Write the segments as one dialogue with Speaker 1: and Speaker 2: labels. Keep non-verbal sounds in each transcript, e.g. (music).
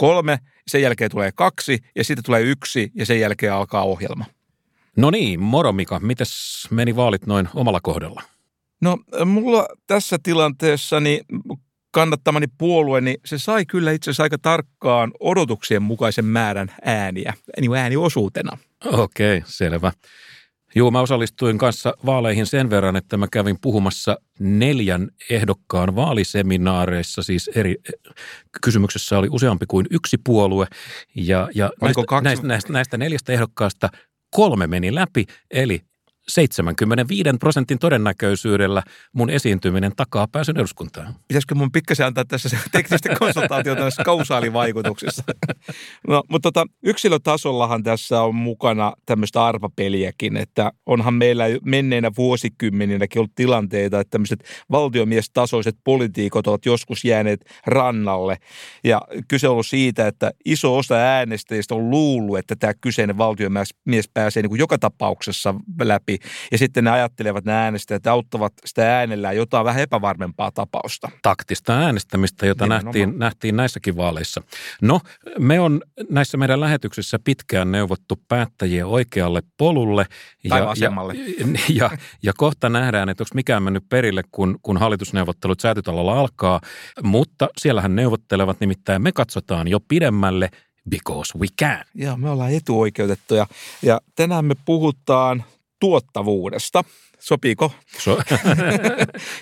Speaker 1: kolme, sen jälkeen tulee kaksi ja sitten tulee yksi ja sen jälkeen alkaa ohjelma.
Speaker 2: No niin, moro Mika, mites meni vaalit noin omalla kohdalla?
Speaker 1: No mulla tässä tilanteessa niin kannattamani puolue, niin se sai kyllä itse asiassa aika tarkkaan odotuksien mukaisen määrän ääniä, niin ääniosuutena.
Speaker 2: Okei, okay, selvä. Joo, mä osallistuin kanssa vaaleihin sen verran, että mä kävin puhumassa neljän ehdokkaan vaaliseminaareissa, siis eri kysymyksessä oli useampi kuin yksi puolue. Ja, ja näistä, näistä, näistä, näistä neljästä ehdokkaasta kolme meni läpi, eli 75 prosentin todennäköisyydellä mun esiintyminen takaa pääsyn eduskuntaan.
Speaker 1: Pitäisikö mun pikkasen antaa tässä teknistä (laughs) konsultaatiota näissä kausaalivaikutuksissa? No, mutta tota, yksilötasollahan tässä on mukana tämmöistä arvapeliäkin, että onhan meillä menneinä vuosikymmeninäkin ollut tilanteita, että tämmöiset valtiomiestasoiset politiikot ovat joskus jääneet rannalle. Ja kyse on ollut siitä, että iso osa äänestäjistä on luullut, että tämä kyseinen valtiomies pääsee niin kuin joka tapauksessa läpi ja sitten ne ajattelevat ne äänestäjät, auttavat sitä äänellään jotain vähän epävarmempaa tapausta.
Speaker 2: Taktista äänestämistä, jota nähtiin, nähtiin näissäkin vaaleissa. No, me on näissä meidän lähetyksissä pitkään neuvottu päättäjiä oikealle polulle.
Speaker 1: Tai ja, vasemmalle.
Speaker 2: Ja, (laughs) ja, ja kohta nähdään, että onko mikään mennyt perille, kun, kun hallitusneuvottelut säätytalolla alkaa. Mutta siellähän neuvottelevat, nimittäin me katsotaan jo pidemmälle because we can.
Speaker 1: Joo, me ollaan etuoikeutettuja. Ja tänään me puhutaan tuottavuudesta. Sopiiko? So, (laughs)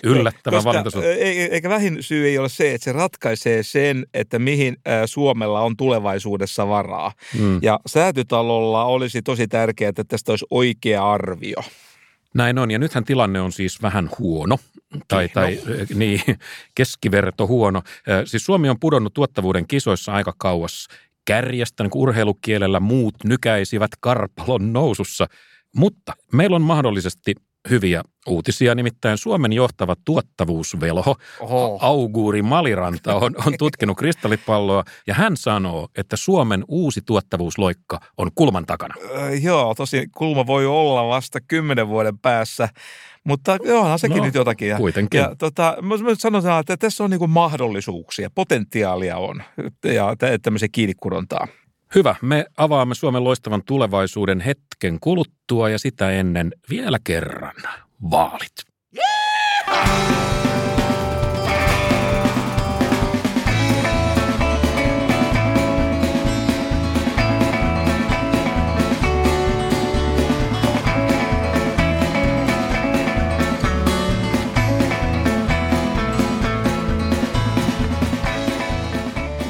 Speaker 2: yllättävän valinta.
Speaker 1: Eikä vähin syy ei ole se, että se ratkaisee sen, että mihin Suomella on tulevaisuudessa varaa. Mm. Ja säätytalolla olisi tosi tärkeää, että tästä olisi oikea arvio.
Speaker 2: Näin on, ja nythän tilanne on siis vähän huono, tai, tai no. niin, keskiverto huono. Siis Suomi on pudonnut tuottavuuden kisoissa aika kauas kärjestä, niin urheilukielellä muut nykäisivät karpalon nousussa – mutta meillä on mahdollisesti hyviä uutisia, nimittäin Suomen johtava tuottavuusvelho Oho. Auguri Maliranta on, on tutkinut kristallipalloa ja hän sanoo, että Suomen uusi tuottavuusloikka on kulman takana.
Speaker 1: Äh, joo, tosi kulma voi olla vasta kymmenen vuoden päässä, mutta onhan sekin no, nyt jotakin. Ja,
Speaker 2: kuitenkin.
Speaker 1: Ja, tota, mä sanotaan, että tässä on niinku mahdollisuuksia, potentiaalia on ja tämmöisen kiinnikuruntaa.
Speaker 2: Hyvä. Me avaamme Suomen loistavan tulevaisuuden hetken kuluttua ja sitä ennen vielä kerran vaalit. Yeah!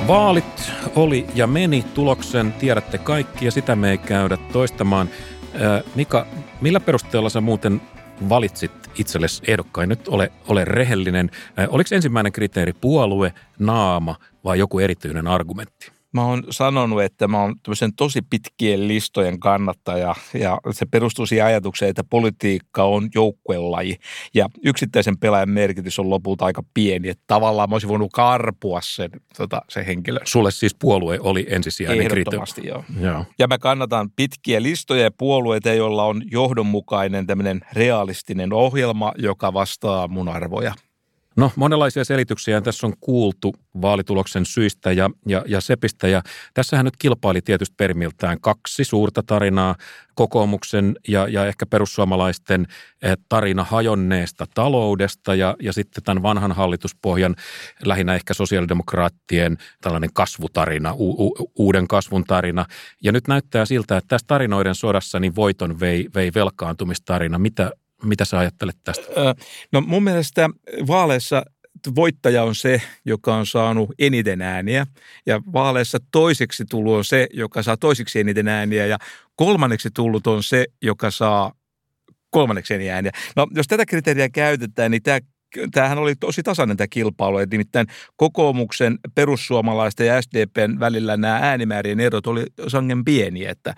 Speaker 2: Vaalit oli ja meni tuloksen, tiedätte kaikki ja sitä me ei käydä toistamaan. Mika, millä perusteella sä muuten valitsit itsellesi ehdokkain? Nyt ole, ole rehellinen. Oliko ensimmäinen kriteeri puolue, naama vai joku erityinen argumentti?
Speaker 1: Mä oon sanonut, että mä oon tosi pitkien listojen kannattaja ja se perustuu siihen ajatukseen, että politiikka on joukkuelaji ja yksittäisen pelaajan merkitys on lopulta aika pieni. Että tavallaan mä olisin voinut karpua sen, tota, sen henkilön.
Speaker 2: Sulle siis puolue oli ensisijainen
Speaker 1: Ehdottomasti, joo. joo. Ja mä kannatan pitkiä listoja ja puolueita, joilla on johdonmukainen tämmöinen realistinen ohjelma, joka vastaa mun arvoja.
Speaker 2: No monenlaisia selityksiä tässä on kuultu vaalituloksen syistä ja, ja, ja sepistä ja tässähän nyt kilpaili tietysti perimiltään kaksi suurta tarinaa, kokoomuksen ja, ja ehkä perussuomalaisten eh, tarina hajonneesta taloudesta ja, ja sitten tämän vanhan hallituspohjan lähinnä ehkä sosiaalidemokraattien tällainen kasvutarina, u, u, uuden kasvun tarina. Ja nyt näyttää siltä, että tässä tarinoiden sodassa niin voiton vei, vei velkaantumistarina. Mitä mitä sä ajattelet tästä?
Speaker 1: No mun mielestä vaaleissa voittaja on se, joka on saanut eniten ääniä. Ja vaaleissa toiseksi tullut on se, joka saa toiseksi eniten ääniä. Ja kolmanneksi tullut on se, joka saa kolmanneksi ääniä. No jos tätä kriteeriä käytetään, niin tämä tämähän oli tosi tasainen tämä kilpailu, että nimittäin kokoomuksen, perussuomalaisten ja SDPn välillä nämä äänimäärien erot oli sangen pieniä, että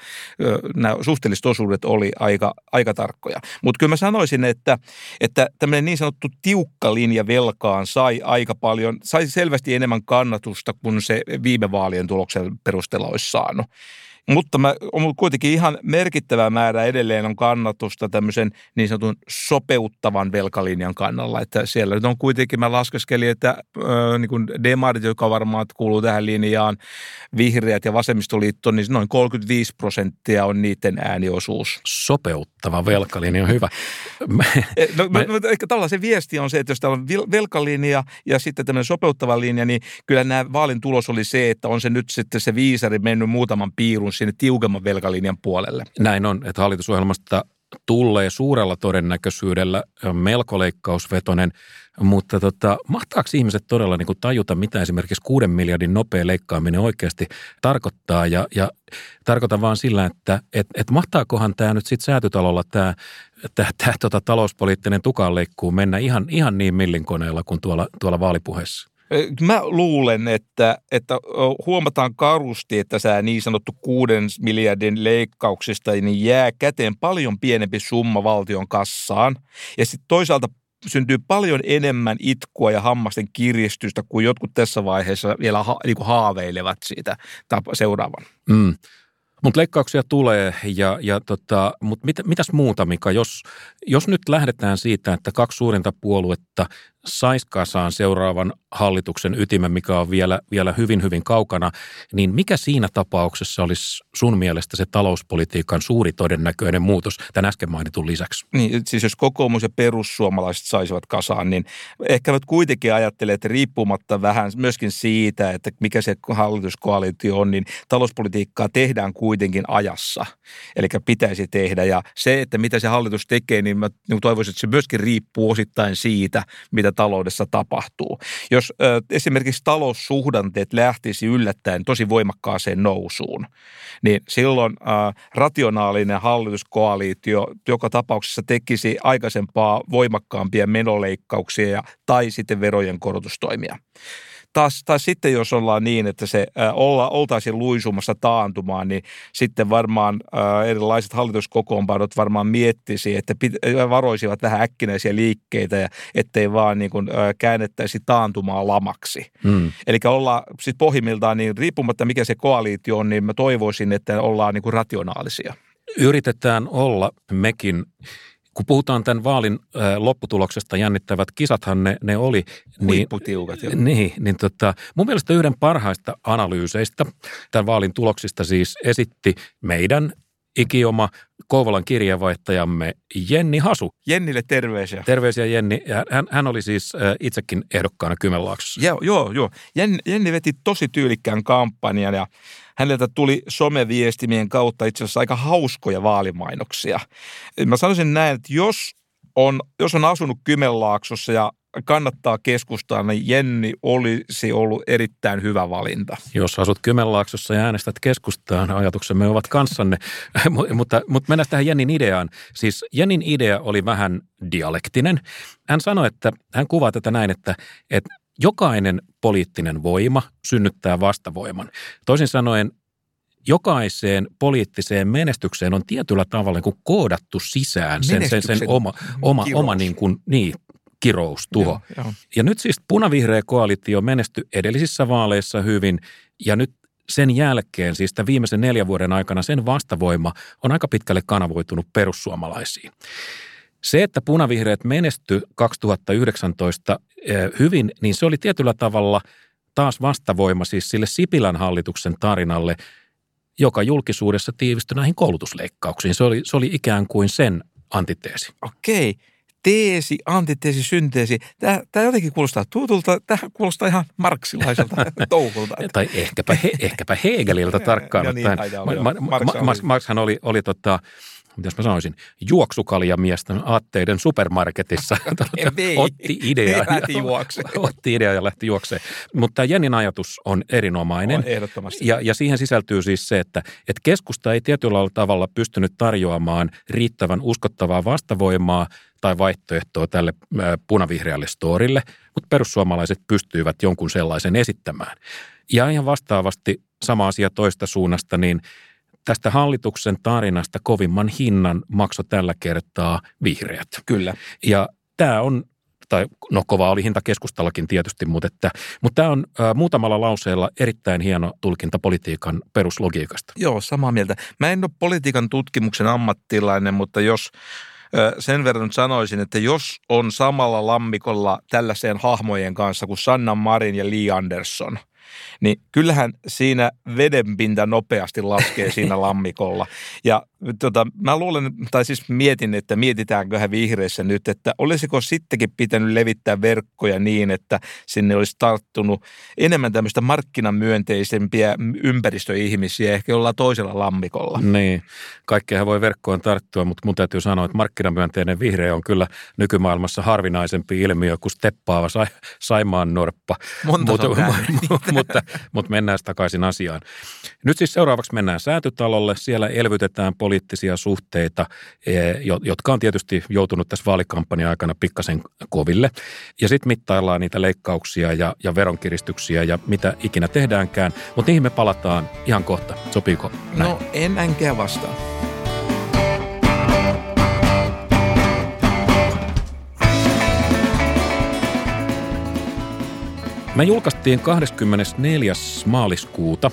Speaker 1: nämä suhteelliset osuudet oli aika, aika tarkkoja. Mutta kyllä mä sanoisin, että, että tämmöinen niin sanottu tiukka linja velkaan sai aika paljon, sai selvästi enemmän kannatusta kuin se viime vaalien tuloksen perusteella olisi saanut. Mutta mä, on kuitenkin ihan merkittävä määrä edelleen on kannatusta tämmöisen niin sanotun sopeuttavan velkalinjan kannalla. Että siellä on kuitenkin, mä laskeskelin, että äh, niin kuin demarit, joka varmaan kuuluu tähän linjaan, vihreät ja vasemmistoliitto, niin noin 35 prosenttia on niiden ääniosuus.
Speaker 2: Sopeuttava velkalinja on hyvä.
Speaker 1: Mä, no, mä, mä, ehkä tällaisen viesti on se, että jos täällä on velkalinja ja sitten tämmöinen sopeuttava linja, niin kyllä nämä vaalin tulos oli se, että on se nyt sitten se viisari mennyt muutaman piirun sinne tiukemman velkalinjan puolelle.
Speaker 2: Näin on, että hallitusohjelmasta tulee suurella todennäköisyydellä melko leikkausvetonen, mutta tota, mahtaako ihmiset todella niin kuin tajuta, mitä esimerkiksi kuuden miljardin nopea leikkaaminen oikeasti tarkoittaa? Ja, ja tarkoitan vaan sillä, että et, et mahtaakohan tämä nyt sitten säätytalolla tämä tää, tää, tota, talouspoliittinen tukanleikkuu mennä ihan, ihan niin millinkoneella kuin tuolla, tuolla vaalipuheessa?
Speaker 1: Mä luulen, että, että huomataan karusti, että sä niin sanottu kuuden miljardin leikkauksista niin jää käteen paljon pienempi summa valtion kassaan. Ja sitten toisaalta syntyy paljon enemmän itkua ja hammasten kiristystä kuin jotkut tässä vaiheessa vielä ha, niin haaveilevat siitä seuraavan.
Speaker 2: Mm. Mutta leikkauksia tulee, ja, ja tota, mutta mit, mitäs muuta, Mika, jos, jos nyt lähdetään siitä, että kaksi suurinta puoluetta saisi kasaan seuraavan hallituksen ytimen, mikä on vielä, vielä hyvin, hyvin kaukana, niin mikä siinä tapauksessa olisi sun mielestä se talouspolitiikan suuri todennäköinen muutos tämän äsken mainitun lisäksi?
Speaker 1: Niin, siis jos kokoomus ja perussuomalaiset saisivat kasaan, niin ehkä nyt kuitenkin ajattelee, että riippumatta vähän myöskin siitä, että mikä se hallituskoalitio on, niin talouspolitiikkaa tehdään kuitenkin ajassa. Eli pitäisi tehdä. Ja se, että mitä se hallitus tekee, niin mä niin toivoisin, että se myöskin riippuu osittain siitä, mitä mitä taloudessa tapahtuu. Jos ö, esimerkiksi taloussuhdanteet lähtisi yllättäen tosi voimakkaaseen nousuun, niin silloin ö, rationaalinen hallituskoalitio joka tapauksessa tekisi aikaisempaa voimakkaampia menoleikkauksia ja, tai sitten verojen korotustoimia taas, taas sitten jos ollaan niin, että se äh, olla, oltaisiin luisumassa taantumaan, niin sitten varmaan äh, erilaiset hallituskokoonpanot varmaan miettisi, että pit, varoisivat vähän äkkinäisiä liikkeitä ja ettei vaan niin kuin, äh, käännettäisi taantumaa lamaksi. Hmm. Eli ollaan siis pohjimmiltaan niin riippumatta mikä se koaliitio on, niin mä toivoisin, että ollaan niin kuin rationaalisia.
Speaker 2: Yritetään olla mekin kun puhutaan tämän vaalin lopputuloksesta, jännittävät kisathan ne, ne oli.
Speaker 1: Niin, Huipputiukat.
Speaker 2: Jo. Niin, niin tota, mun mielestä yhden parhaista analyyseistä tämän vaalin tuloksista siis esitti meidän ikioma Kouvolan kirjavaihtajamme Jenni Hasu.
Speaker 1: Jennille terveisiä.
Speaker 2: Terveisiä Jenni. Hän, hän oli siis itsekin ehdokkaana Kymenlaaksossa.
Speaker 1: Joo, joo. joo. Jenni, Jenni veti tosi tyylikkään kampanjan ja häneltä tuli someviestimien kautta itse asiassa aika hauskoja vaalimainoksia. Mä sanoisin näin, että jos on, jos on asunut Kymenlaaksossa ja kannattaa keskustaa, niin Jenni olisi ollut erittäin hyvä valinta.
Speaker 2: Jos asut Kymenlaaksossa ja äänestät keskustaan, ajatuksemme ovat kanssanne. (laughs) mutta, mutta mennään tähän Jennin ideaan. Siis Jennin idea oli vähän dialektinen. Hän sanoi, että hän kuvaa tätä näin, että, että jokainen poliittinen voima synnyttää vastavoiman. Toisin sanoen, jokaiseen poliittiseen menestykseen on tietyllä tavalla niin kuin koodattu sisään sen, sen, sen oma, oma, oma niin kuin, niin, kirous, tuho. Joo, joo. Ja nyt siis punavihreä koalitio menestyi edellisissä vaaleissa hyvin ja nyt sen jälkeen, siis tämän viimeisen neljän vuoden aikana, sen vastavoima on aika pitkälle kanavoitunut perussuomalaisiin. Se, että punavihreät menesty 2019 eh, hyvin, niin se oli tietyllä tavalla taas vastavoima siis sille Sipilän hallituksen tarinalle, joka julkisuudessa tiivistyi näihin koulutusleikkauksiin. Se oli, se oli ikään kuin sen antiteesi.
Speaker 1: Okei teesi, antiteesi, synteesi. Tämä, tämä jotenkin kuulostaa tutulta, tämä kuulostaa ihan marksilaiselta (laughs) touhulta.
Speaker 2: tai ehkäpä, he, ehkäpä Hegeliltä (laughs) tarkkaan.
Speaker 1: ja niin, ma,
Speaker 2: ma, ma, Marxhan oli, oli tota, mitäs mä sanoisin, juoksukaljamiesten aatteiden supermarketissa. (laughs) otti ideaa. otti ideaa ja lähti juokseen. (laughs) Mutta tämä Jennin ajatus on erinomainen.
Speaker 1: On ehdottomasti.
Speaker 2: Ja, ja siihen sisältyy siis se, että, että keskusta ei tietyllä tavalla pystynyt tarjoamaan riittävän uskottavaa vastavoimaa tai vaihtoehtoa tälle punavihreälle storille, mutta perussuomalaiset pystyivät jonkun sellaisen esittämään. Ja ihan vastaavasti sama asia toista suunnasta, niin tästä hallituksen tarinasta kovimman hinnan maksoi tällä kertaa vihreät.
Speaker 1: Kyllä.
Speaker 2: Ja tämä on tai no kova oli hinta keskustallakin tietysti, mutta, että, mutta tämä on ä, muutamalla lauseella erittäin hieno tulkinta politiikan peruslogiikasta.
Speaker 1: Joo, samaa mieltä. Mä en ole politiikan tutkimuksen ammattilainen, mutta jos sen verran sanoisin, että jos on samalla lammikolla tällaiseen hahmojen kanssa kuin Sanna Marin ja Lee Anderson – niin kyllähän siinä vedenpinta nopeasti laskee siinä lammikolla. Ja tota, mä luulen, tai siis mietin, että mietitäänköhän vihreissä nyt, että olisiko sittenkin pitänyt levittää verkkoja niin, että sinne olisi tarttunut enemmän tämmöistä markkinamyönteisempiä ympäristöihmisiä, ehkä jollain toisella lammikolla.
Speaker 2: Niin, kaikkea voi verkkoon tarttua, mutta mun täytyy sanoa, että markkinamyönteinen vihreä on kyllä nykymaailmassa harvinaisempi ilmiö kuin steppaava sa- Saimaan norppa.
Speaker 1: Monta Mut, (laughs)
Speaker 2: mutta, mutta mennään takaisin asiaan. Nyt siis seuraavaksi mennään säätytalolle. Siellä elvytetään poliittisia suhteita, e, jotka on tietysti joutunut tässä vaalikampanjan aikana pikkasen koville. Ja sitten mittaillaan niitä leikkauksia ja, ja veronkiristyksiä ja mitä ikinä tehdäänkään. Mutta niihin me palataan ihan kohta. Sopiiko näin?
Speaker 1: No en enkä vastaa.
Speaker 2: Me julkaistiin 24. maaliskuuta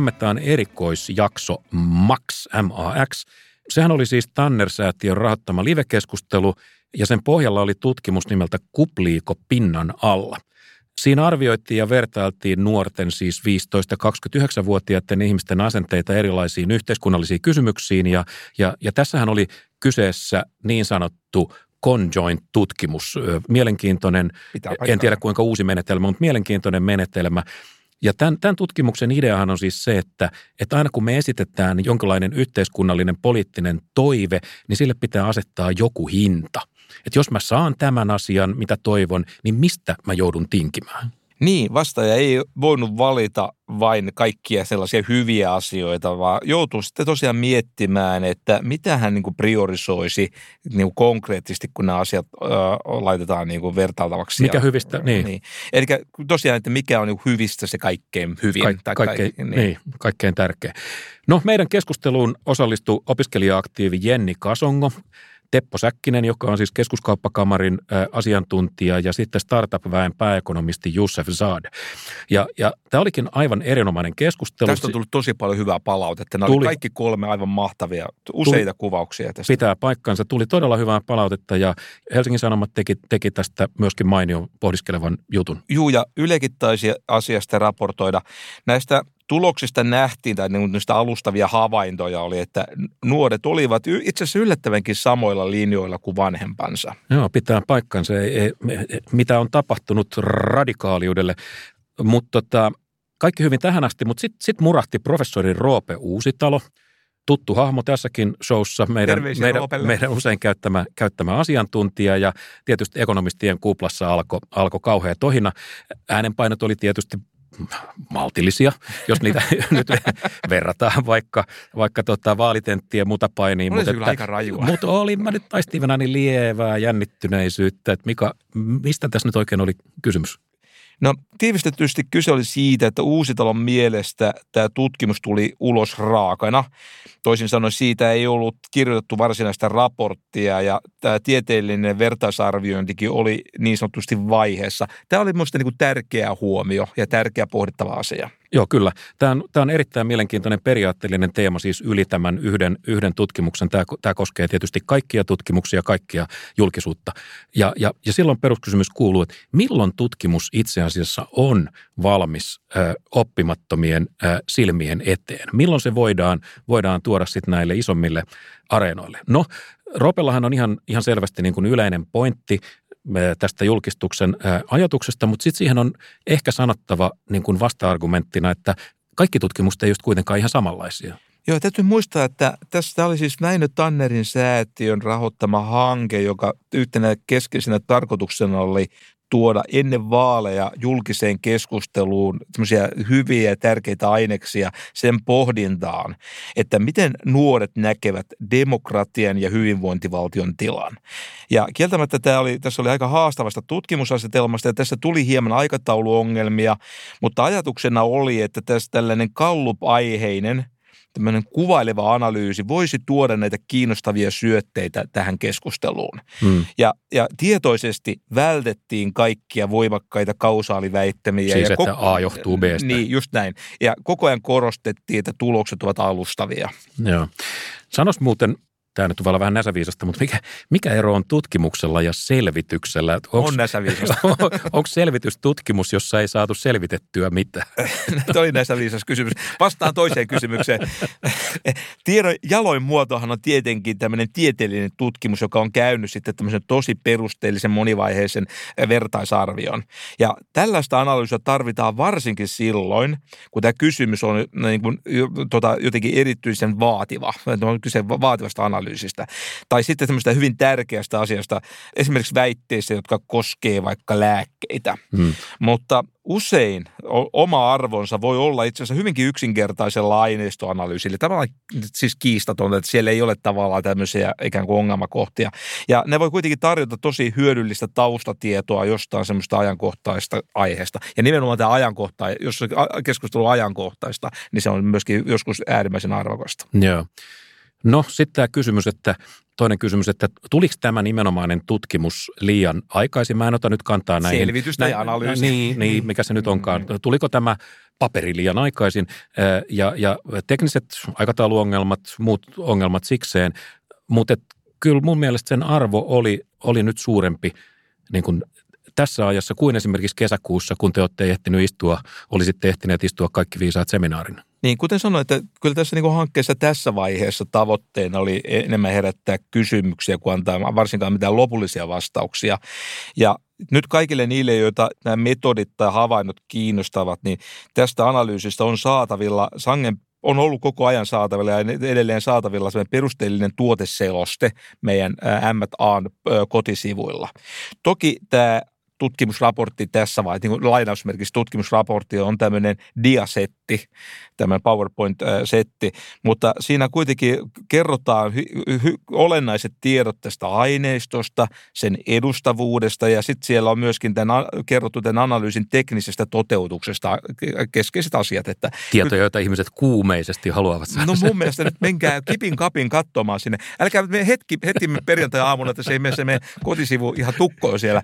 Speaker 2: M erikoisjakso MAX, MAX. Sehän oli siis Tanner-säätiön rahoittama livekeskustelu ja sen pohjalla oli tutkimus nimeltä Kupliiko pinnan alla. Siinä arvioitiin ja vertailtiin nuorten, siis 15-29-vuotiaiden ihmisten asenteita erilaisiin yhteiskunnallisiin kysymyksiin. Ja, ja, ja tässähän oli kyseessä niin sanottu conjoint-tutkimus. Mielenkiintoinen, en tiedä kuinka uusi menetelmä, mutta mielenkiintoinen menetelmä. Ja tämän, tämän tutkimuksen ideahan on siis se, että, että aina kun me esitetään jonkinlainen yhteiskunnallinen poliittinen toive, niin sille pitää asettaa joku hinta. Että jos mä saan tämän asian, mitä toivon, niin mistä mä joudun tinkimään?
Speaker 1: Niin, vastaaja ei voinut valita vain kaikkia sellaisia hyviä asioita, vaan joutuu sitten tosiaan miettimään, että mitä hän niin kuin priorisoisi niin kuin konkreettisesti, kun nämä asiat ö, laitetaan niin kuin vertailtavaksi.
Speaker 2: Mikä ja, hyvistä, niin. niin.
Speaker 1: Eli tosiaan, että mikä on niin kuin hyvistä se kaikkein hyvin. Ka-
Speaker 2: tai kaikkein, kaik, niin. niin, kaikkein tärkein. No meidän keskusteluun osallistui opiskelija-aktiivi Jenni Kasongo, Teppo Säkkinen, joka on siis keskuskauppakamarin asiantuntija ja sitten startup-väen pääekonomisti Jussef Zaad. Ja, ja tämä olikin aivan erinomainen keskustelu.
Speaker 1: Tästä on tullut tosi paljon hyvää palautetta. Nämä tuli, oli kaikki kolme aivan mahtavia, useita tuli, kuvauksia tästä.
Speaker 2: Pitää paikkansa. Tuli todella hyvää palautetta ja Helsingin Sanomat teki, teki tästä myöskin mainion pohdiskelevan jutun.
Speaker 1: Juu, ja Ylekin taisi asiasta raportoida. Näistä tuloksista nähtiin, tai niin niistä alustavia havaintoja oli, että nuoret olivat itse asiassa yllättävänkin samoilla linjoilla kuin vanhempansa.
Speaker 2: Joo, pitää paikkansa. Ei, ei, mitä on tapahtunut radikaaliudelle, mutta tota, kaikki hyvin tähän asti, mutta sitten sit murahti professori Roope Uusitalo, tuttu hahmo tässäkin showssa, meidän, meidän, meidän usein käyttämä, käyttämä asiantuntija ja tietysti ekonomistien kuplassa alkoi alko kauhea tohina. Äänenpainot oli tietysti maltillisia, jos niitä (laughs) nyt verrataan vaikka, vaikka tota vaalitenttiä ja muuta painiin.
Speaker 1: Oli mutta, että, aika rajua.
Speaker 2: Mutta olin mä nyt taistivana niin lievää jännittyneisyyttä, että Mika, mistä tässä nyt oikein oli kysymys?
Speaker 1: No tiivistetysti kyse oli siitä, että Uusitalon mielestä tämä tutkimus tuli ulos raakana. Toisin sanoen siitä ei ollut kirjoitettu varsinaista raporttia ja tämä tieteellinen vertaisarviointikin oli niin sanotusti vaiheessa. Tämä oli minusta niin tärkeä huomio ja tärkeä pohdittava asia.
Speaker 2: Joo, kyllä. Tämä on, tämä on erittäin mielenkiintoinen periaatteellinen teema siis yli tämän yhden, yhden tutkimuksen. Tämä, tämä koskee tietysti kaikkia tutkimuksia, kaikkia julkisuutta. Ja, ja, ja silloin peruskysymys kuuluu, että milloin tutkimus itse asiassa on valmis ö, oppimattomien ö, silmien eteen? Milloin se voidaan, voidaan tuoda sitten näille isommille areenoille? No, Ropellahan on ihan, ihan selvästi niin kuin yleinen pointti tästä julkistuksen ajatuksesta, mutta sitten siihen on ehkä sanottava niin kuin vasta-argumenttina, että kaikki tutkimukset ei just kuitenkaan ihan samanlaisia.
Speaker 1: Joo, täytyy muistaa, että tästä oli siis Väinö Tannerin säätiön rahoittama hanke, joka yhtenä keskeisenä tarkoituksena oli tuoda ennen vaaleja julkiseen keskusteluun semmoisia hyviä ja tärkeitä aineksia sen pohdintaan, että miten nuoret näkevät demokratian ja hyvinvointivaltion tilan. Ja kieltämättä tämä oli, tässä oli aika haastavasta tutkimusasetelmasta ja tässä tuli hieman aikatauluongelmia, mutta ajatuksena oli, että tässä tällainen kallup-aiheinen – tämmöinen kuvaileva analyysi voisi tuoda näitä kiinnostavia syötteitä tähän keskusteluun. Hmm. Ja, ja tietoisesti vältettiin kaikkia voimakkaita kausaaliväittämiä.
Speaker 2: Siis
Speaker 1: ja
Speaker 2: että koko, A johtuu Bstä.
Speaker 1: Niin, just näin. Ja koko ajan korostettiin, että tulokset ovat alustavia.
Speaker 2: Joo. Sanos muuten tämä nyt on vähän näsäviisasta, mutta mikä, mikä ero on tutkimuksella ja selvityksellä?
Speaker 1: Onks, on näsäviisasta. (laughs)
Speaker 2: onko selvitys tutkimus, jossa ei saatu selvitettyä mitään? (laughs)
Speaker 1: Tämä oli näsäviisas kysymys. Vastaan toiseen kysymykseen. Tiedon jaloin muotohan on tietenkin tämmöinen tieteellinen tutkimus, joka on käynyt sitten tämmöisen tosi perusteellisen monivaiheisen vertaisarvion. Ja tällaista analyysiä tarvitaan varsinkin silloin, kun tämä kysymys on niin kuin, tota, jotenkin erityisen vaativa. On kyse vaativasta analyysistä analyysistä. Tai sitten tämmöistä hyvin tärkeästä asiasta, esimerkiksi väitteissä, jotka koskee vaikka lääkkeitä. Hmm. Mutta usein oma arvonsa voi olla itse asiassa hyvinkin yksinkertaisella aineistoanalyysillä. Tämä on siis kiistatonta, että siellä ei ole tavallaan tämmöisiä ikään kuin ongelmakohtia. Ja ne voi kuitenkin tarjota tosi hyödyllistä taustatietoa jostain semmoista ajankohtaista aiheesta. Ja nimenomaan tämä ajankohta, jos keskustelu on ajankohtaista, niin se on myöskin joskus äärimmäisen arvokasta.
Speaker 2: Joo. No sitten tämä kysymys, että toinen kysymys, että tuliko tämä nimenomainen tutkimus liian aikaisin? Mä en ota nyt kantaa näihin.
Speaker 1: Selvitystä ja analyysi.
Speaker 2: Niin, niin, mikä se nyt onkaan. Mm. Tuliko tämä paperi liian aikaisin ja, ja tekniset aikatauluongelmat, muut ongelmat sikseen, mutta kyllä mun mielestä sen arvo oli, oli nyt suurempi niin kuin tässä ajassa kuin esimerkiksi kesäkuussa, kun te olette ehtinyt istua, olisitte ehtineet istua kaikki viisaat seminaarin.
Speaker 1: Niin, kuten sanoin, että kyllä tässä niin hankkeessa tässä vaiheessa tavoitteena oli enemmän herättää kysymyksiä kuin antaa varsinkaan mitään lopullisia vastauksia. Ja nyt kaikille niille, joita nämä metodit tai havainnot kiinnostavat, niin tästä analyysistä on saatavilla sangen on ollut koko ajan saatavilla ja edelleen saatavilla sellainen perusteellinen tuoteseloste meidän M&A:n kotisivuilla. Toki tämä tutkimusraportti tässä vai niin lainausmerkissä tutkimusraportti on tämmöinen diasetti, tämmöinen PowerPoint-setti, mutta siinä kuitenkin kerrotaan hy- hy- olennaiset tiedot tästä aineistosta, sen edustavuudesta ja sitten siellä on myöskin tämän, kerrottu tämän analyysin teknisestä toteutuksesta keskeiset asiat. Että
Speaker 2: Tietoja, joita ihmiset kuumeisesti haluavat
Speaker 1: saada. No mun mielestä nyt menkää (laughs) kipin kapin katsomaan sinne. Älkää me hetki, heti perjantai-aamuna, että se ei mene se meidän kotisivu ihan tukkoon siellä.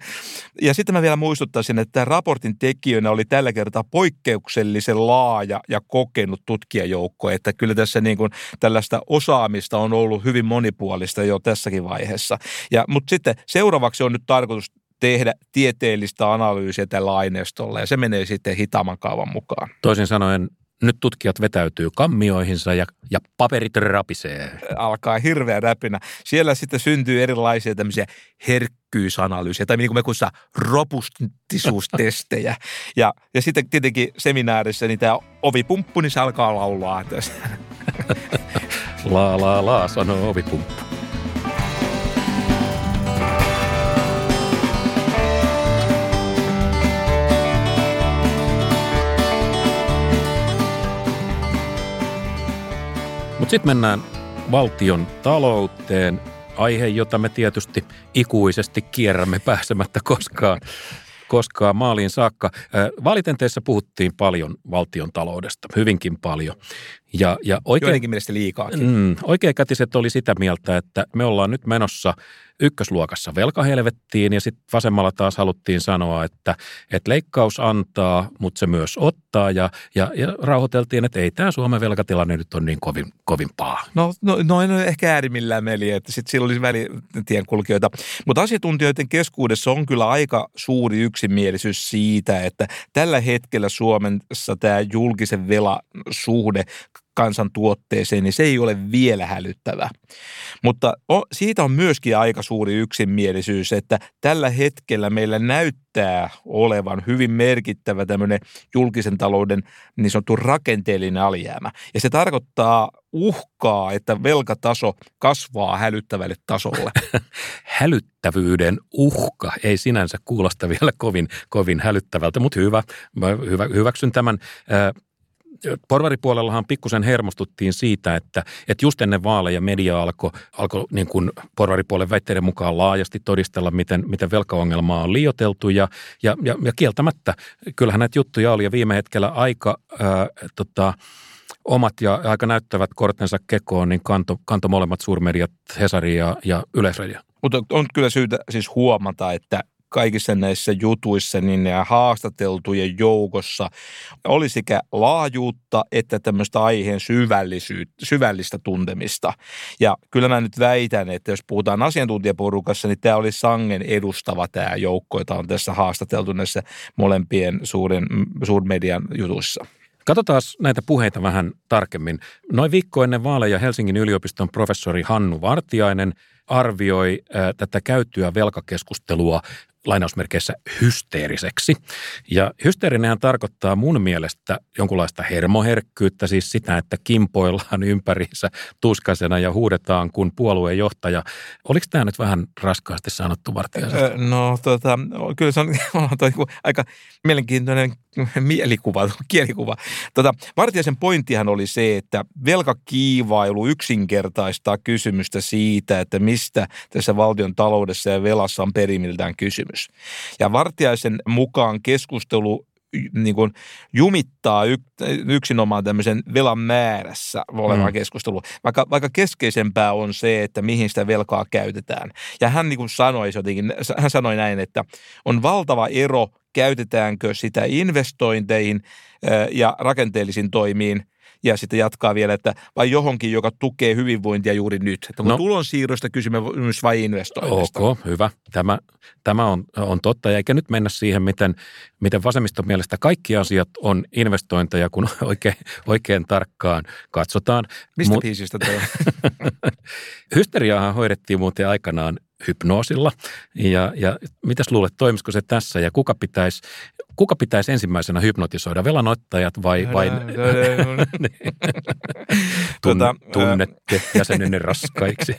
Speaker 1: Ja sitten mä vielä muistuttaisin, että tämä raportin tekijöinä oli tällä kertaa poikkeuksellisen laaja ja kokenut tutkijajoukko, että kyllä tässä niin kuin tällaista osaamista on ollut hyvin monipuolista jo tässäkin vaiheessa. Ja, mutta sitten seuraavaksi on nyt tarkoitus tehdä tieteellistä analyysiä tällä aineistolla ja se menee sitten hitaamman kaavan mukaan.
Speaker 2: Toisin sanoen nyt tutkijat vetäytyy kammioihinsa ja, ja paperit rapisee.
Speaker 1: Alkaa hirveä räpinä. Siellä sitten syntyy erilaisia tämmöisiä herkkyysanalyysiä, tai niin kuin me kutsutaan robustisuustestejä. Ja, ja sitten tietenkin seminaarissa niin tämä ovipumppu, niin se alkaa laulaa.
Speaker 2: la la la, sanoo ovipumppu. Mutta sitten mennään valtion talouteen, aihe, jota me tietysti ikuisesti kierrämme pääsemättä koskaan, koskaan maaliin saakka. Valitenteissa puhuttiin paljon valtion taloudesta, hyvinkin paljon.
Speaker 1: Ja, ja oikein, Joidenkin mielestä liikaakin.
Speaker 2: Mm, oikeakätiset oli sitä mieltä, että me ollaan nyt menossa ykkösluokassa velkahelvettiin ja sitten vasemmalla taas haluttiin sanoa, että, että leikkaus antaa, mutta se myös ottaa ja, ja, ja rauhoiteltiin, että ei tämä Suomen velkatilanne nyt ole niin kovin, kovin paha.
Speaker 1: No, no, no en ole ehkä äärimmillään meli, että sitten siellä olisi välitienkulkijoita. Mutta asiantuntijoiden keskuudessa on kyllä aika suuri yksimielisyys siitä, että tällä hetkellä Suomessa tämä julkisen velan suhde kansantuotteeseen, niin se ei ole vielä hälyttävä. Mutta siitä on myöskin aika suuri yksimielisyys, että tällä hetkellä meillä näyttää olevan hyvin merkittävä tämmöinen julkisen talouden niin sanottu rakenteellinen alijäämä. Ja se tarkoittaa uhkaa, että velkataso kasvaa hälyttävälle tasolle. (laughs)
Speaker 2: Hälyttävyyden uhka ei sinänsä kuulosta vielä kovin, kovin hälyttävältä, mutta hyvä. Hyvä, hyväksyn tämän porvaripuolellahan pikkusen hermostuttiin siitä, että, että just ennen vaaleja media alkoi alko niin kuin porvaripuolen väitteiden mukaan laajasti todistella, miten, miten velkaongelmaa on liioteltu ja, ja, ja, ja kieltämättä kyllähän näitä juttuja oli ja viime hetkellä aika ää, tota, omat ja aika näyttävät kortensa kekoon, niin kanto, kanto molemmat suurmediat, Hesari ja, ja Yleisradio.
Speaker 1: Mutta on kyllä syytä siis huomata, että kaikissa näissä jutuissa niin ja haastateltujen joukossa oli sekä laajuutta että tämmöistä aiheen syvällistä tuntemista. Ja kyllä mä nyt väitän, että jos puhutaan asiantuntijaporukassa, niin tämä oli sangen edustava tämä joukko, jota on tässä haastateltu näissä molempien suuren, suurmedian jutuissa.
Speaker 2: Katsotaan näitä puheita vähän tarkemmin. Noin viikko ennen vaaleja Helsingin yliopiston professori Hannu Vartiainen arvioi tätä käytyä velkakeskustelua lainausmerkeissä hysteeriseksi. Ja hysteerinenhän tarkoittaa mun mielestä jonkunlaista hermoherkkyyttä, siis sitä, että kimpoillaan (laughs) ympäriinsä tuskaisena ja huudetaan kuin puolueen johtaja. Oliko tämä nyt vähän raskaasti sanottu Vartiaisesta?
Speaker 1: No tota, kyllä se on, (laughs) on toi, aika mielenkiintoinen mielikuva, (laughs) kielikuva. Tota, Vartiaisen pointtihan oli se, että velkakiivailu yksinkertaistaa kysymystä siitä, että mistä tässä valtion taloudessa ja velassa on perimiltään kysymys. Ja Vartiaisen mukaan keskustelu niin kuin jumittaa yksinomaan tämmöisen velan määrässä olevaa mm. keskustelua, vaikka, vaikka keskeisempää on se, että mihin sitä velkaa käytetään. Ja hän niin kuin sanoi jotenkin, hän sanoi näin, että on valtava ero, käytetäänkö sitä investointeihin ja rakenteellisiin toimiin ja sitten jatkaa vielä, että vai johonkin, joka tukee hyvinvointia juuri nyt. Että no, tulonsiirroista kysymys vai investoinnista?
Speaker 2: Ok, hyvä. Tämä, tämä on, on totta. Ja eikä nyt mennä siihen, miten, miten vasemmiston mielestä kaikki asiat on investointeja, kun (laughs) oikein, oikein tarkkaan katsotaan.
Speaker 1: Mistä Mut, biisistä toi (laughs)
Speaker 2: Hysteriaahan hoidettiin muuten aikanaan hypnoosilla. Ja, ja mitäs luulet, toimisiko se tässä ja kuka pitäisi, kuka pitäisi ensimmäisenä hypnotisoida, velanottajat vai, vai (laughs) Tun, tota, tunnette jäsenenne raskaiksi.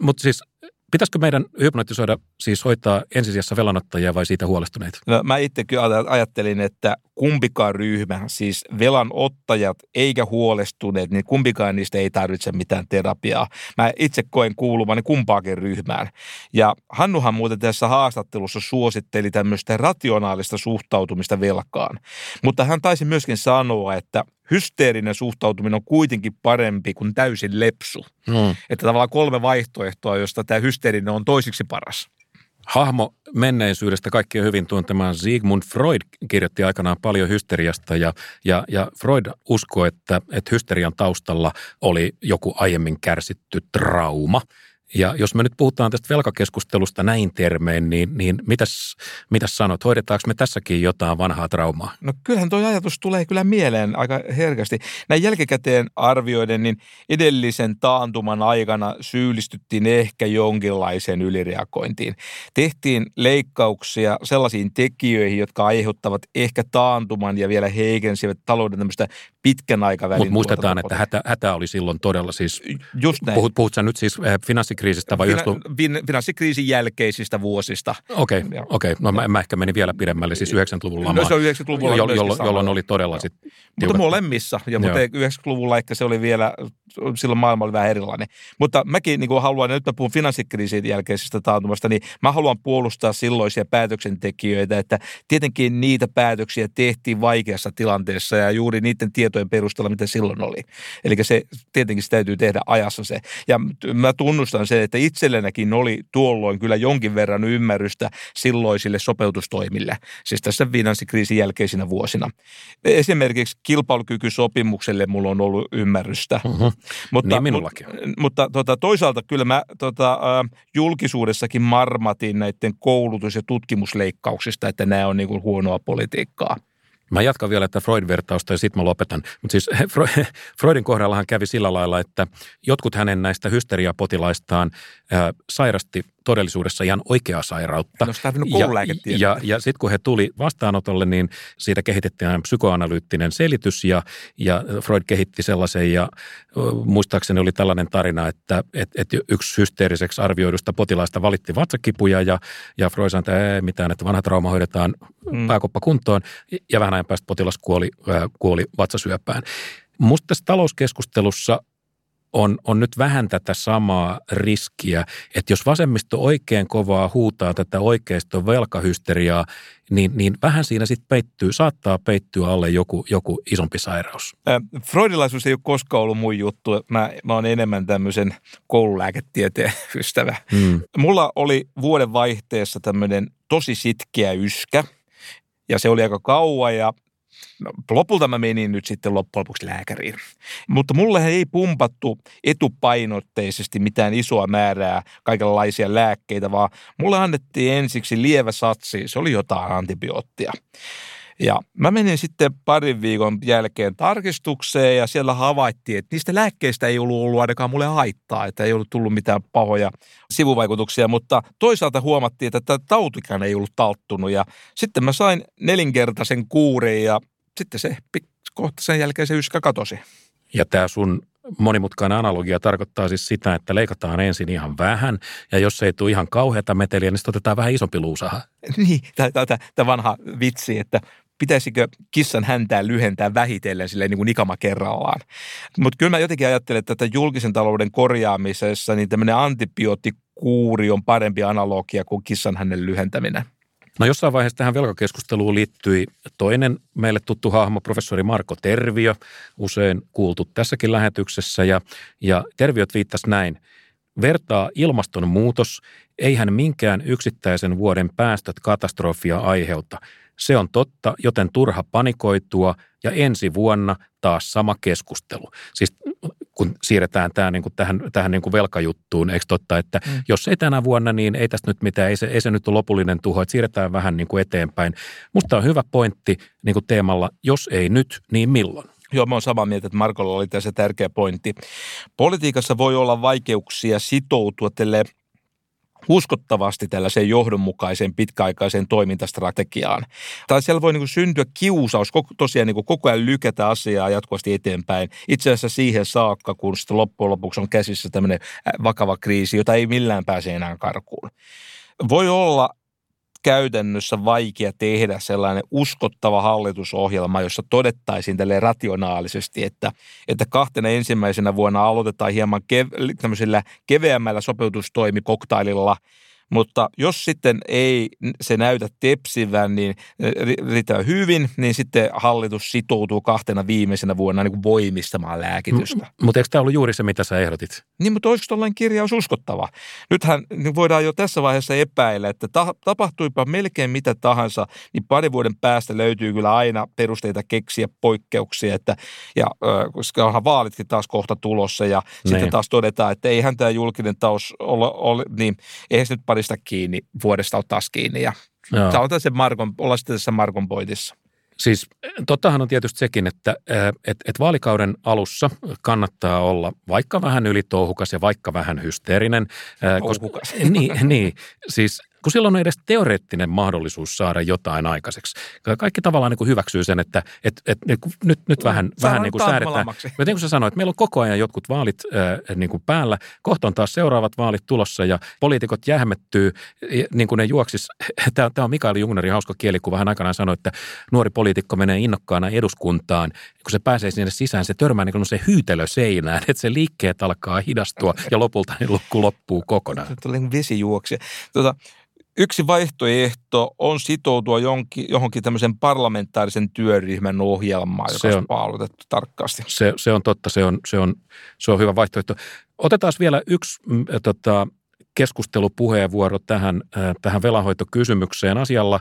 Speaker 2: Mutta siis Pitäisikö meidän hypnotisoida, siis hoitaa ensisijassa velanottajia vai siitä huolestuneita?
Speaker 1: No, mä itse kyllä ajattelin, että kumpikaan ryhmä, siis velanottajat eikä huolestuneet, niin kumpikaan niistä ei tarvitse mitään terapiaa. Mä itse koen kuuluvani kumpaakin ryhmään. Ja Hannuhan muuten tässä haastattelussa suositteli tämmöistä rationaalista suhtautumista velkaan. Mutta hän taisi myöskin sanoa, että hysteerinen suhtautuminen on kuitenkin parempi kuin täysin lepsu. Hmm. Että tavallaan kolme vaihtoehtoa, josta tämä hysteerinen on toisiksi paras.
Speaker 2: Hahmo menneisyydestä kaikkien hyvin tuntemaan Sigmund Freud kirjoitti aikanaan paljon hysteriasta ja, ja, ja Freud uskoi, että, että hysterian taustalla oli joku aiemmin kärsitty trauma – ja jos me nyt puhutaan tästä velkakeskustelusta näin termein, niin, niin mitäs, mitäs sanot, hoidetaanko me tässäkin jotain vanhaa traumaa?
Speaker 1: No kyllähän tuo ajatus tulee kyllä mieleen aika herkästi. Näin jälkikäteen arvioiden, niin edellisen taantuman aikana syyllistyttiin ehkä jonkinlaiseen ylireagointiin. Tehtiin leikkauksia sellaisiin tekijöihin, jotka aiheuttavat ehkä taantuman ja vielä heikensivät talouden tämmöistä pitkän aikavälin.
Speaker 2: Mutta muistetaan, että hätä, hätä oli silloin todella siis, Just näin. Puhut, puhut sä nyt siis eh, finanssikriisistä vai?
Speaker 1: Fina, finanssikriisin jälkeisistä vuosista.
Speaker 2: Okei, okay, okei. Okay. No mä, mä ehkä menin vielä pidemmälle, siis 90-luvun lama.
Speaker 1: No se on 90-luvulla.
Speaker 2: Jo, jolloin, jolloin oli todella sitten.
Speaker 1: Mutta molemmissa, ja mutta 90-luvulla ehkä se oli vielä, silloin maailma oli vähän erilainen. Mutta mäkin niin haluan, nyt mä puhun finanssikriisin jälkeisestä taantumasta, niin mä haluan puolustaa silloisia päätöksentekijöitä, että tietenkin niitä päätöksiä tehtiin vaikeassa tilanteessa ja juuri niiden tietojen perusteella, mitä silloin oli. Eli se tietenkin se täytyy tehdä ajassa se. Ja mä tunnustan sen, että itsellenäkin oli tuolloin kyllä jonkin verran ymmärrystä silloisille sopeutustoimille, siis tässä finanssikriisin jälkeisinä vuosina. Esimerkiksi kilpailukykysopimukselle mulla on ollut ymmärrystä.
Speaker 2: Uh-huh. Mutta, niin minullakin.
Speaker 1: Mutta tota, toisaalta kyllä mä tota, julkisuudessakin marmatin näiden koulutus- ja tutkimusleikkauksista, että nämä on niin kuin huonoa politiikkaa.
Speaker 2: Mä jatkan vielä että Freud-vertausta ja sitten mä lopetan. Mutta siis (laughs) (laughs) Freudin kohdallahan kävi sillä lailla, että jotkut hänen näistä hysteriapotilaistaan äh, sairasti todellisuudessa ihan oikeaa sairautta.
Speaker 1: No
Speaker 2: ja, ja, ja sitten kun he tuli vastaanotolle, niin siitä kehitettiin psykoanalyyttinen selitys ja, ja Freud kehitti sellaisen ja muistaakseni oli tällainen tarina, että et, et yksi hysteeriseksi arvioidusta potilaista valitti vatsakipuja ja, ja Freud sanoi, että ei mitään, että vanha trauma hoidetaan mm. pääkoppa kuntoon ja vähän ajan päästä potilas kuoli, äh, kuoli vatsasyöpään. Musta tässä talouskeskustelussa on, on nyt vähän tätä samaa riskiä, että jos vasemmisto oikein kovaa huutaa tätä oikeiston velkahysteriaa, niin, niin vähän siinä sitten peittyy, saattaa peittyä alle joku, joku isompi sairaus.
Speaker 1: Freudilaisuus ei ole koskaan ollut mun juttu. Mä, mä oon enemmän tämmöisen koululääketieteen (laughs) ystävä. Hmm. Mulla oli vuoden vaihteessa tämmöinen tosi sitkeä yskä. Ja se oli aika kauan ja No, lopulta mä menin nyt sitten loppujen lopuksi lääkäriin. Mutta mulle ei pumpattu etupainotteisesti mitään isoa määrää kaikenlaisia lääkkeitä, vaan mulle annettiin ensiksi lievä satsi, se oli jotain antibioottia. Ja mä menin sitten parin viikon jälkeen tarkistukseen ja siellä havaittiin, että niistä lääkkeistä ei ollut ollut ainakaan mulle haittaa, että ei ollut tullut mitään pahoja sivuvaikutuksia, mutta toisaalta huomattiin, että tämä tautikään ei ollut talttunut ja sitten mä sain nelinkertaisen kuurin ja sitten se kohta sen jälkeen se yskä katosi.
Speaker 2: Ja tämä sun monimutkainen analogia tarkoittaa siis sitä, että leikataan ensin ihan vähän, ja jos ei tule ihan kauheata meteliä, niin sitten otetaan vähän isompi luusaha.
Speaker 1: Niin, tämä vanha vitsi, että pitäisikö kissan häntää lyhentää vähitellen silleen niin kuin nikama kerrallaan. Mutta kyllä mä jotenkin ajattelen, että tätä julkisen talouden korjaamisessa niin tämmöinen antibioottikuuri on parempi analogia kuin kissan hänen lyhentäminen.
Speaker 2: No jossain vaiheessa tähän velkakeskusteluun liittyi toinen meille tuttu hahmo, professori Marko Terviö, usein kuultu tässäkin lähetyksessä. Ja, ja Terviöt viittasi näin, vertaa ilmastonmuutos, eihän minkään yksittäisen vuoden päästöt katastrofia aiheuta. Se on totta, joten turha panikoitua ja ensi vuonna taas sama keskustelu. Siis kun siirretään tämä niin kuin tähän, tähän niin kuin velkajuttuun, eikö totta, että mm. jos ei tänä vuonna, niin ei tästä nyt mitään, ei se, ei se nyt ole lopullinen tuho, että siirretään vähän niin kuin eteenpäin. Musta on hyvä pointti niin kuin teemalla, jos ei nyt, niin milloin?
Speaker 1: Joo, mä oon samaa mieltä, että Markolla oli tässä tärkeä pointti. Politiikassa voi olla vaikeuksia sitoutua tälle uskottavasti tällaiseen johdonmukaiseen pitkäaikaiseen toimintastrategiaan. Tai siellä voi niin kuin syntyä kiusaus tosiaan niin kuin koko ajan lykätä asiaa jatkuvasti eteenpäin. Itse asiassa siihen saakka, kun sitten loppujen lopuksi on käsissä tämmöinen vakava kriisi, jota ei millään pääse enää karkuun. Voi olla käytännössä vaikea tehdä sellainen uskottava hallitusohjelma, jossa todettaisiin tälle rationaalisesti, että, että kahtena ensimmäisenä vuonna aloitetaan hieman kev- keveämmällä sopeutustoimikoktaililla – mutta jos sitten ei se näytä tepsivän niin riittävän hyvin, niin sitten hallitus sitoutuu kahtena viimeisenä vuonna niin kuin voimistamaan lääkitystä.
Speaker 2: M- mutta eikö tämä ollut juuri se, mitä sä ehdotit?
Speaker 1: Niin, mutta olisiko tällainen kirjaus uskottava? Nythän niin voidaan jo tässä vaiheessa epäillä, että ta- tapahtuipa melkein mitä tahansa, niin parin vuoden päästä löytyy kyllä aina perusteita keksiä poikkeuksia, että, ja, äh, koska onhan vaalitkin taas kohta tulossa, ja ne. sitten niin. taas todetaan, että eihän tämä julkinen taus ole, ole niin eihän se nyt pari vuodesta kiinni, vuodesta on taas kiinni ja Joo. sen Markon, olla sitten tässä Markon pointissa.
Speaker 2: Siis tottahan on tietysti sekin, että et, et vaalikauden alussa kannattaa olla vaikka vähän ylitouhukas ja vaikka vähän hysteerinen.
Speaker 1: Koska,
Speaker 2: niin, niin, (laughs) siis kun silloin on edes teoreettinen mahdollisuus saada jotain aikaiseksi. Kaikki tavallaan niin kuin hyväksyy sen, että et, et, et, nyt, nyt vähän, vähän niin kuin säädetään. Niin kuin sä sanoit, meillä on koko ajan jotkut vaalit äh, niin kuin päällä. Kohta on taas seuraavat vaalit tulossa ja poliitikot jähmettyy, niin kuin ne juoksis. (laughs) Tämä, tämä on Mikael Jungnerin hauska kielikuva. Hän aikanaan sanoi, että nuori poliitikko menee innokkaana eduskuntaan. Kun se pääsee sinne sisään, se törmää niin kuin se hyytelö seinään, että se liikkeet alkaa hidastua (laughs) ja lopulta niin lukku loppuu kokonaan.
Speaker 1: Tulee vesi juoksia. Yksi vaihtoehto on sitoutua jonkin, johonkin tämmöisen parlamentaarisen työryhmän ohjelmaan, joka se on paalutettu tarkkaasti.
Speaker 2: Se, se on totta, se on, se, on, se on hyvä vaihtoehto. Otetaan vielä yksi äh, tota, keskustelupuheenvuoro tähän, äh, tähän velanhoitokysymykseen asialla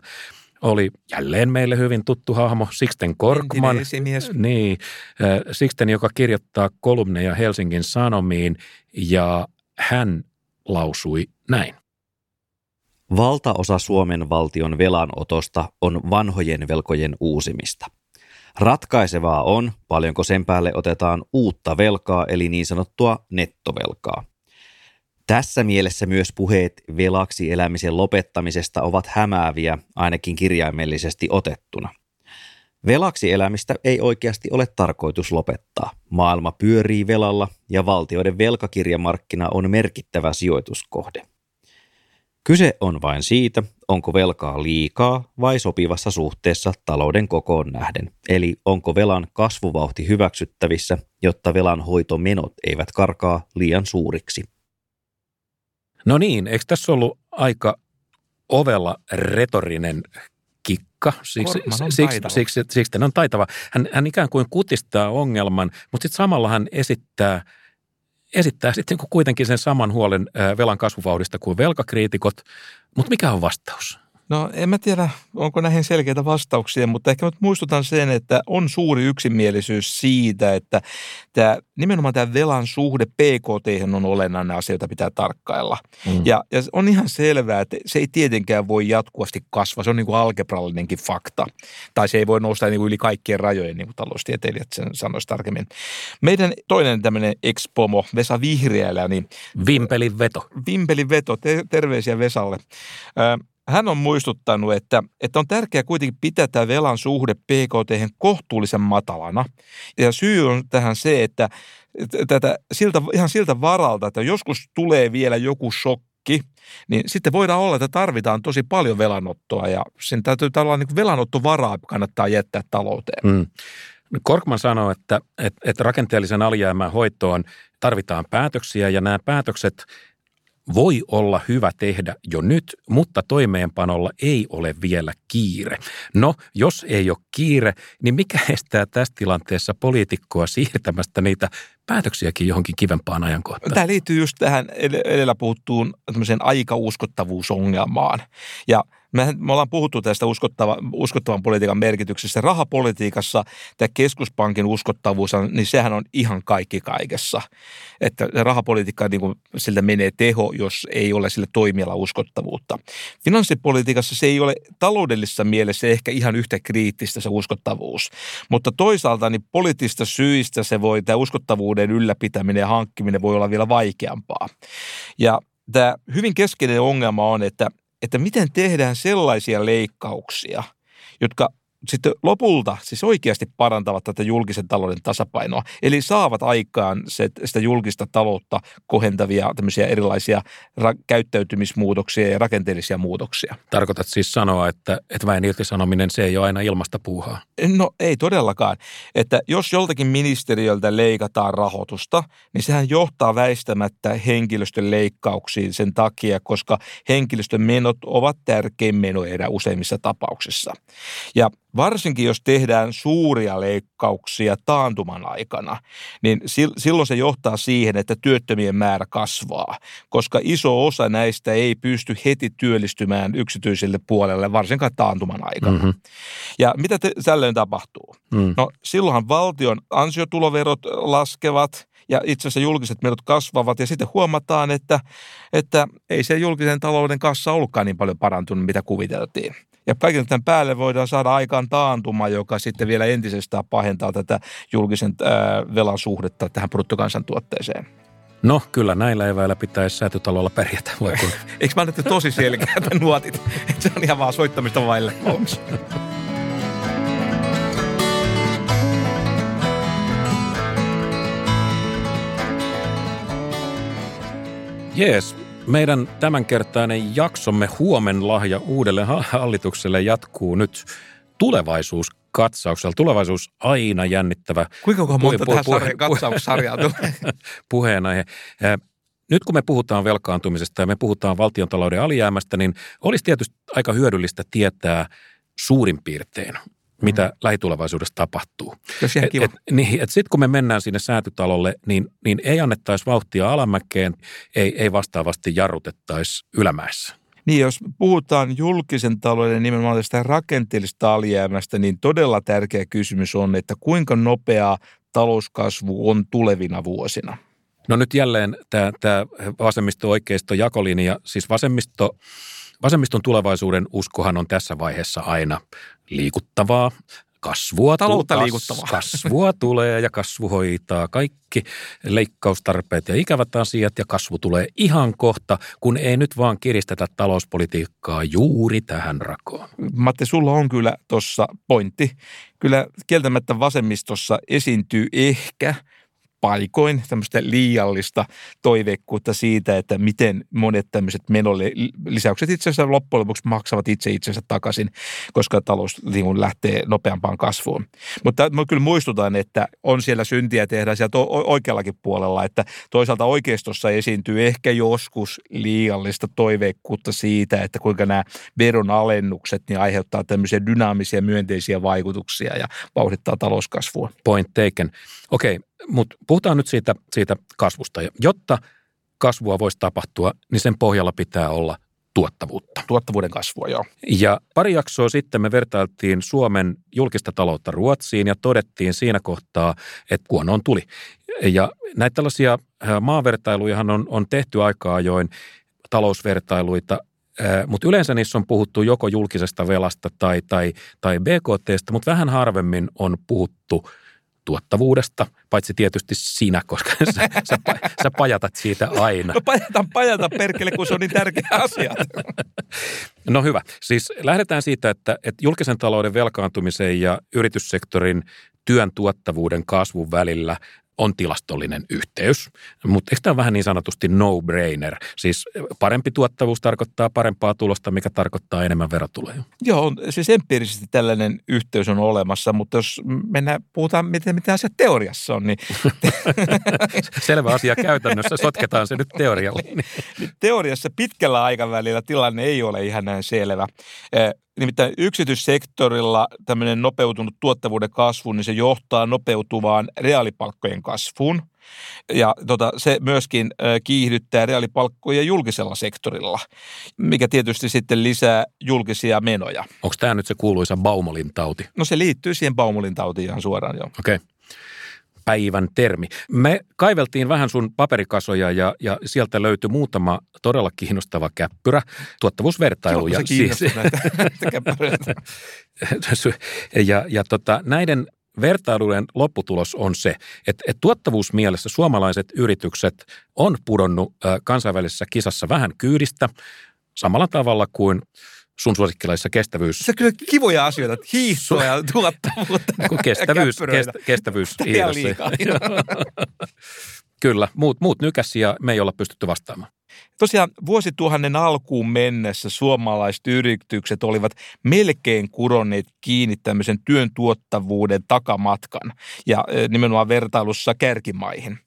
Speaker 2: oli jälleen meille hyvin tuttu hahmo Sixten Korkman. Niin, äh, Sixten, joka kirjoittaa kolumneja Helsingin Sanomiin ja hän lausui näin.
Speaker 3: Valtaosa Suomen valtion velanotosta on vanhojen velkojen uusimista. Ratkaisevaa on, paljonko sen päälle otetaan uutta velkaa, eli niin sanottua nettovelkaa. Tässä mielessä myös puheet velaksi elämisen lopettamisesta ovat hämääviä, ainakin kirjaimellisesti otettuna. Velaksi elämistä ei oikeasti ole tarkoitus lopettaa. Maailma pyörii velalla ja valtioiden velkakirjamarkkina on merkittävä sijoituskohde. Kyse on vain siitä, onko velkaa liikaa vai sopivassa suhteessa talouden kokoon nähden, eli onko velan kasvuvauhti hyväksyttävissä, jotta velan hoitomenot eivät karkaa liian suuriksi.
Speaker 2: No niin, eikö tässä ollut aika ovella retorinen kikka, siksi, siksi, siksi, siksi hän on taitava. Hän, hän ikään kuin kutistaa ongelman, mutta sitten samalla hän esittää, esittää sitten kuitenkin sen saman huolen velan kasvuvauhdista kuin velkakriitikot. Mutta mikä on vastaus?
Speaker 1: No en mä tiedä, onko näihin selkeitä vastauksia, mutta ehkä muistutan sen, että on suuri yksimielisyys siitä, että tämä, nimenomaan tämä velan suhde PKT on olennainen asia, jota pitää tarkkailla. Mm. Ja, ja on ihan selvää, että se ei tietenkään voi jatkuvasti kasvaa. Se on niin kuin algebrallinenkin fakta. Tai se ei voi nousta niin kuin yli kaikkien rajojen, niin kuin taloustieteilijät sen sanoisi tarkemmin. Meidän toinen tämmöinen ex-pomo, Vesa Vihriälä, niin...
Speaker 2: Vimpelin veto.
Speaker 1: Vimpelin veto, terveisiä Vesalle hän on muistuttanut, että, että on tärkeää kuitenkin pitää tämä velan suhde PKT kohtuullisen matalana. Ja syy on tähän se, että tätä, siltä, ihan siltä varalta, että joskus tulee vielä joku shokki, niin sitten voidaan olla, että tarvitaan tosi paljon velanottoa ja sen täytyy olla niin velanottovaraa kannattaa jättää talouteen. Mm.
Speaker 2: Korkman sanoo, että, että, että rakenteellisen alijäämän hoitoon tarvitaan päätöksiä ja nämä päätökset – voi olla hyvä tehdä jo nyt, mutta toimeenpanolla ei ole vielä kiire. No, jos ei ole kiire, niin mikä estää tässä tilanteessa poliitikkoa siirtämästä niitä päätöksiäkin johonkin kivempaan ajankohtaan?
Speaker 1: Tämä liittyy just tähän edellä puhuttuun aikauskottavuusongelmaan. Ja – me, me ollaan puhuttu tästä uskottava, uskottavan politiikan merkityksestä. Rahapolitiikassa tämä keskuspankin uskottavuus, niin sehän on ihan kaikki kaikessa. Että rahapolitiikka niin kuin, siltä menee teho, jos ei ole sille toimiala uskottavuutta. Finanssipolitiikassa se ei ole taloudellisessa mielessä ehkä ihan yhtä kriittistä se uskottavuus. Mutta toisaalta niin poliittista syistä se voi, tämä uskottavuuden ylläpitäminen ja hankkiminen voi olla vielä vaikeampaa. Ja tämä hyvin keskeinen ongelma on, että että miten tehdään sellaisia leikkauksia, jotka sitten lopulta siis oikeasti parantavat tätä julkisen talouden tasapainoa. Eli saavat aikaan se, sitä julkista taloutta kohentavia tämmöisiä erilaisia ra- käyttäytymismuutoksia ja rakenteellisia muutoksia.
Speaker 2: Tarkoitat siis sanoa, että, että väen irtisanominen se ei ole aina ilmasta puuhaa?
Speaker 1: No ei todellakaan. Että jos joltakin ministeriöltä leikataan rahoitusta, niin sehän johtaa väistämättä henkilöstön leikkauksiin sen takia, koska henkilöstön menot ovat tärkein menoerä useimmissa tapauksissa. Ja varsinkin jos tehdään suuria leikkauksia taantuman aikana, niin silloin se johtaa siihen, että työttömien määrä kasvaa, koska iso osa näistä ei pysty heti työllistymään yksityiselle puolelle, varsinkaan taantuman aikana. Mm-hmm. Ja mitä te, tällöin tapahtuu? Mm. No silloinhan valtion ansiotuloverot laskevat ja itse asiassa julkiset menot kasvavat ja sitten huomataan, että, että ei se julkisen talouden kassa ollutkaan niin paljon parantunut, mitä kuviteltiin. Ja kaiken tämän päälle voidaan saada aikaan taantuma, joka sitten vielä entisestään pahentaa tätä julkisen velan suhdetta tähän bruttokansantuotteeseen.
Speaker 2: No kyllä näillä eväillä pitäisi säätötalolla pärjätä. Voi (laughs)
Speaker 1: Eikö mä annettu tosi selkeät nuotit? (laughs) se on ihan vaan soittamista vaille.
Speaker 2: Jees, meidän tämänkertainen jaksomme huomen lahja uudelle hallitukselle jatkuu nyt tulevaisuuskatsauksella. Tulevaisuus aina jännittävä.
Speaker 1: Kuinka monta puhe, puhe, katsaussarjaa (laughs)
Speaker 2: puheenaihe. Nyt kun me puhutaan velkaantumisesta ja me puhutaan valtiontalouden alijäämästä, niin olisi tietysti aika hyödyllistä tietää suurin piirtein, mitä mm. lähitulevaisuudessa tapahtuu.
Speaker 1: Jos et,
Speaker 2: et, niin, et sitten kun me mennään sinne säätytalolle, niin, niin ei annettaisi vauhtia alamäkeen, ei, ei vastaavasti jarrutettaisi ylämäessä.
Speaker 1: Niin, jos puhutaan julkisen talouden nimenomaan tästä rakenteellisesta alijäämästä, niin todella tärkeä kysymys on, että kuinka nopeaa talouskasvu on tulevina vuosina.
Speaker 2: No nyt jälleen tämä vasemmisto-oikeisto jakolinja, siis vasemmisto Vasemmiston tulevaisuuden uskohan on tässä vaiheessa aina liikuttavaa. Kasvua,
Speaker 1: Taloutta kas, liikuttavaa.
Speaker 2: kasvua tulee ja kasvu hoitaa kaikki leikkaustarpeet ja ikävät asiat ja kasvu tulee ihan kohta, kun ei nyt vaan kiristetä talouspolitiikkaa juuri tähän rakoon.
Speaker 1: Matti, sulla on kyllä tuossa pointti. Kyllä kieltämättä vasemmistossa esiintyy ehkä paikoin tämmöistä liiallista toiveikkuutta siitä, että miten monet tämmöiset menolisäykset itse asiassa loppujen lopuksi maksavat itse itsensä takaisin, koska talous niin lähtee nopeampaan kasvuun. Mutta mä kyllä muistutan, että on siellä syntiä tehdä sieltä oikeallakin puolella, että toisaalta oikeistossa esiintyy ehkä joskus liiallista toiveikkuutta siitä, että kuinka nämä veronalennukset niin aiheuttaa tämmöisiä dynaamisia myönteisiä vaikutuksia ja vauhdittaa talouskasvua.
Speaker 2: Point taken. Okei, okay, mutta puhutaan nyt siitä, siitä kasvusta. Jotta kasvua voisi tapahtua, niin sen pohjalla pitää olla tuottavuutta.
Speaker 1: Tuottavuuden kasvua, joo.
Speaker 2: Ja pari jaksoa sitten me vertailtiin Suomen julkista taloutta Ruotsiin ja todettiin siinä kohtaa, että kuonoon tuli. Ja näitä tällaisia maavertailujahan on, on tehty aika ajoin, talousvertailuita, mutta yleensä niissä on puhuttu joko julkisesta velasta tai, tai, tai BKTstä, mutta vähän harvemmin on puhuttu – tuottavuudesta, paitsi tietysti sinä, koska (laughs) sä, sä, sä pajatat siitä aina.
Speaker 1: No pajatan, pajata perkele, kun se on niin tärkeä asia. (laughs)
Speaker 2: No hyvä. Siis lähdetään siitä, että, että julkisen talouden velkaantumisen ja yrityssektorin työn tuottavuuden kasvun välillä on tilastollinen yhteys. Mutta eikö tämä vähän niin sanotusti no-brainer? Siis parempi tuottavuus tarkoittaa parempaa tulosta, mikä tarkoittaa enemmän verotuloja.
Speaker 1: Joo, siis empiirisesti tällainen yhteys on olemassa, mutta jos mennään, puhutaan miten, mitä asia teoriassa on, niin... (laughs)
Speaker 2: Selvä asia käytännössä, sotketaan se nyt teorialle.
Speaker 1: Teoriassa pitkällä aikavälillä tilanne ei ole ihan näin selvä. Nimittäin yksityissektorilla tämmöinen nopeutunut tuottavuuden kasvu, niin se johtaa nopeutuvaan reaalipalkkojen kasvuun. Ja tota, se myöskin kiihdyttää reaalipalkkoja julkisella sektorilla, mikä tietysti sitten lisää julkisia menoja.
Speaker 2: Onko tämä nyt se kuuluisa Baumolin tauti?
Speaker 1: No se liittyy siihen Baumolin tautiin ihan suoraan, joo.
Speaker 2: Okei. Okay päivän termi. Me kaiveltiin vähän sun paperikasoja ja, ja sieltä löytyi muutama todella kiinnostava käppyrä, tuottavuusvertailuja.
Speaker 1: Siis. Näitä, (laughs) (laughs)
Speaker 2: ja ja tota, näiden vertailujen lopputulos on se, että, että tuottavuusmielessä suomalaiset yritykset on pudonnut kansainvälisessä kisassa vähän kyydistä samalla tavalla kuin sun suosikkilaisissa kestävyys...
Speaker 1: Se on kyllä kivoja asioita, hiihtoa ja tuottavuutta. (laughs)
Speaker 2: kestävyys, kestä, kestävyys (laughs) Kyllä, muut, muut nykäs ja me ei olla pystytty vastaamaan.
Speaker 1: Tosiaan vuosituhannen alkuun mennessä suomalaiset yritykset olivat melkein kuronneet kiinni tämmöisen työn tuottavuuden takamatkan ja nimenomaan vertailussa kärkimaihin.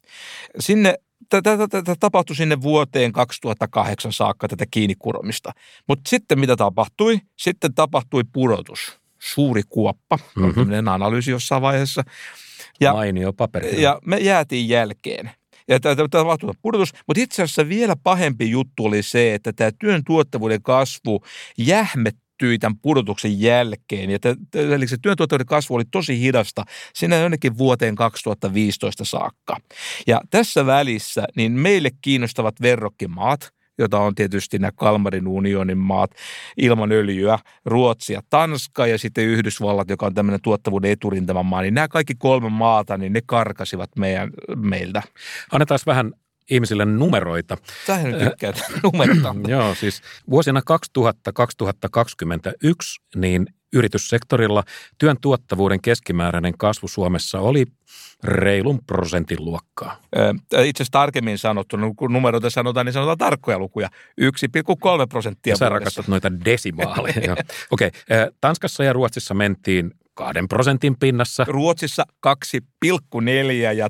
Speaker 1: Sinne Tätä tapahtui sinne vuoteen 2008 saakka tätä kiinnikuromista. Mutta sitten mitä tapahtui? Sitten tapahtui pudotus. Suuri kuoppa, mm-hmm. analyysi jossain vaiheessa.
Speaker 2: Ja, Mainio paperi.
Speaker 1: Ja me jäätiin jälkeen. Ja tämä tapahtui pudotus, mutta itse asiassa vielä pahempi juttu oli se, että tämä työn tuottavuuden kasvu jähmetti syttyi tämän pudotuksen jälkeen. Ja eli se työn kasvu oli tosi hidasta sinne jonnekin vuoteen 2015 saakka. Ja tässä välissä niin meille kiinnostavat verrokkimaat, jota on tietysti nämä Kalmarin unionin maat ilman öljyä, Ruotsi ja Tanska ja sitten Yhdysvallat, joka on tämmöinen tuottavuuden eturintama maa, niin nämä kaikki kolme maata, niin ne karkasivat meidän, meiltä.
Speaker 2: Annetaan vähän ihmisille numeroita.
Speaker 1: Sähän nyt tykkäät (laughs) numeroita. (clears throat)
Speaker 2: Joo, siis vuosina 2000-2021 niin yrityssektorilla työn tuottavuuden keskimääräinen kasvu Suomessa oli reilun prosentin luokkaa.
Speaker 1: Itse asiassa tarkemmin sanottuna, kun numeroita sanotaan, niin sanotaan tarkkoja lukuja. 1,3 prosenttia
Speaker 2: Sä rakastat noita desimaaleja. (laughs) Okei, okay. Tanskassa ja Ruotsissa mentiin kahden prosentin pinnassa.
Speaker 1: Ruotsissa 2,4 ja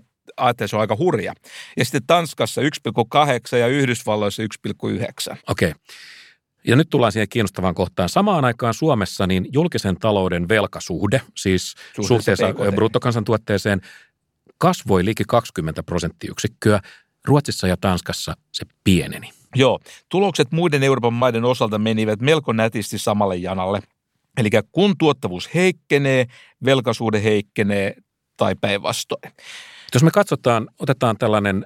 Speaker 1: se on aika hurja. Ja sitten Tanskassa 1,8 ja Yhdysvalloissa 1,9.
Speaker 2: Okei. Ja nyt tullaan siihen kiinnostavaan kohtaan. Samaan aikaan Suomessa niin julkisen talouden velkasuhde, siis Suhteessa suhteessa PKT. bruttokansantuotteeseen, kasvoi liki 20 prosenttiyksikköä. Ruotsissa ja Tanskassa se pieneni.
Speaker 1: Joo, tulokset muiden Euroopan maiden osalta menivät melko nätisti samalle janalle. Eli kun tuottavuus heikkenee, velkasuhde heikkenee tai päinvastoin.
Speaker 2: Jos me katsotaan, otetaan tällainen